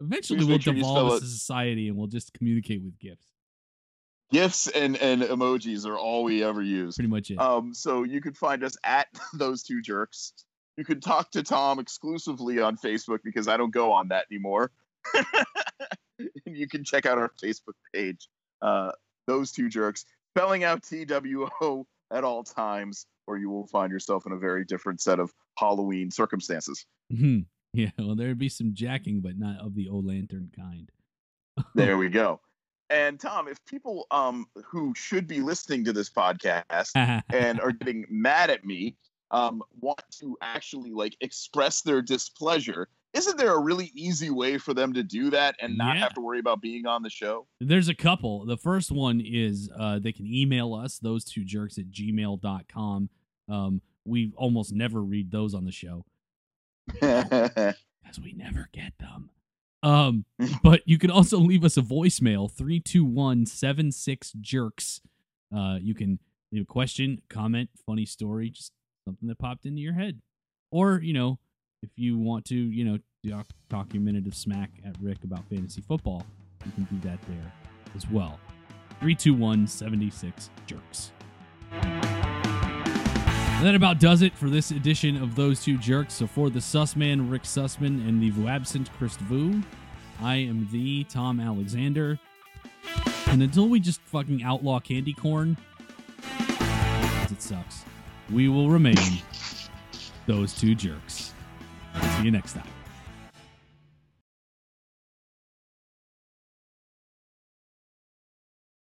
Eventually, Please we'll make sure you spell devolve as a society and we'll just communicate with gifts. Gifs and and emojis are all we ever use. Pretty much it. Um, so you could find us at *laughs* those two jerks. You could talk to Tom exclusively on Facebook because I don't go on that anymore. *laughs* and you can check out our Facebook page. Uh, those two jerks, spelling out T W O at all times, or you will find yourself in a very different set of Halloween circumstances. mm-hmm. *laughs* Yeah, well, there'd be some jacking, but not of the old Lantern kind. There we go. And Tom, if people um who should be listening to this podcast *laughs* and are getting mad at me um, want to actually like express their displeasure isn't there a really easy way for them to do that and not Yeah. have to worry about being on the show There's a couple. The first one is uh, they can email us, those two jerks at gmail.com. Um, we almost never read those on the show *laughs* because we never get them. Um, *laughs* but you can also leave us a voicemail 321 76 jerks. Uh, you can leave a question, comment, funny story, just something that popped into your head. Or, you know, if you want to, you know, talk, talk your minute of smack at Rick about fantasy football, you can do that there as well. 321 76 jerks. That about does it for this edition of Those Two Jerks. So for the Sussman, Rick Sussman, and the absent Chris Vu, I am the Tom Alexander. And until we just fucking outlaw candy corn, it sucks, we will remain those two jerks. See you next time.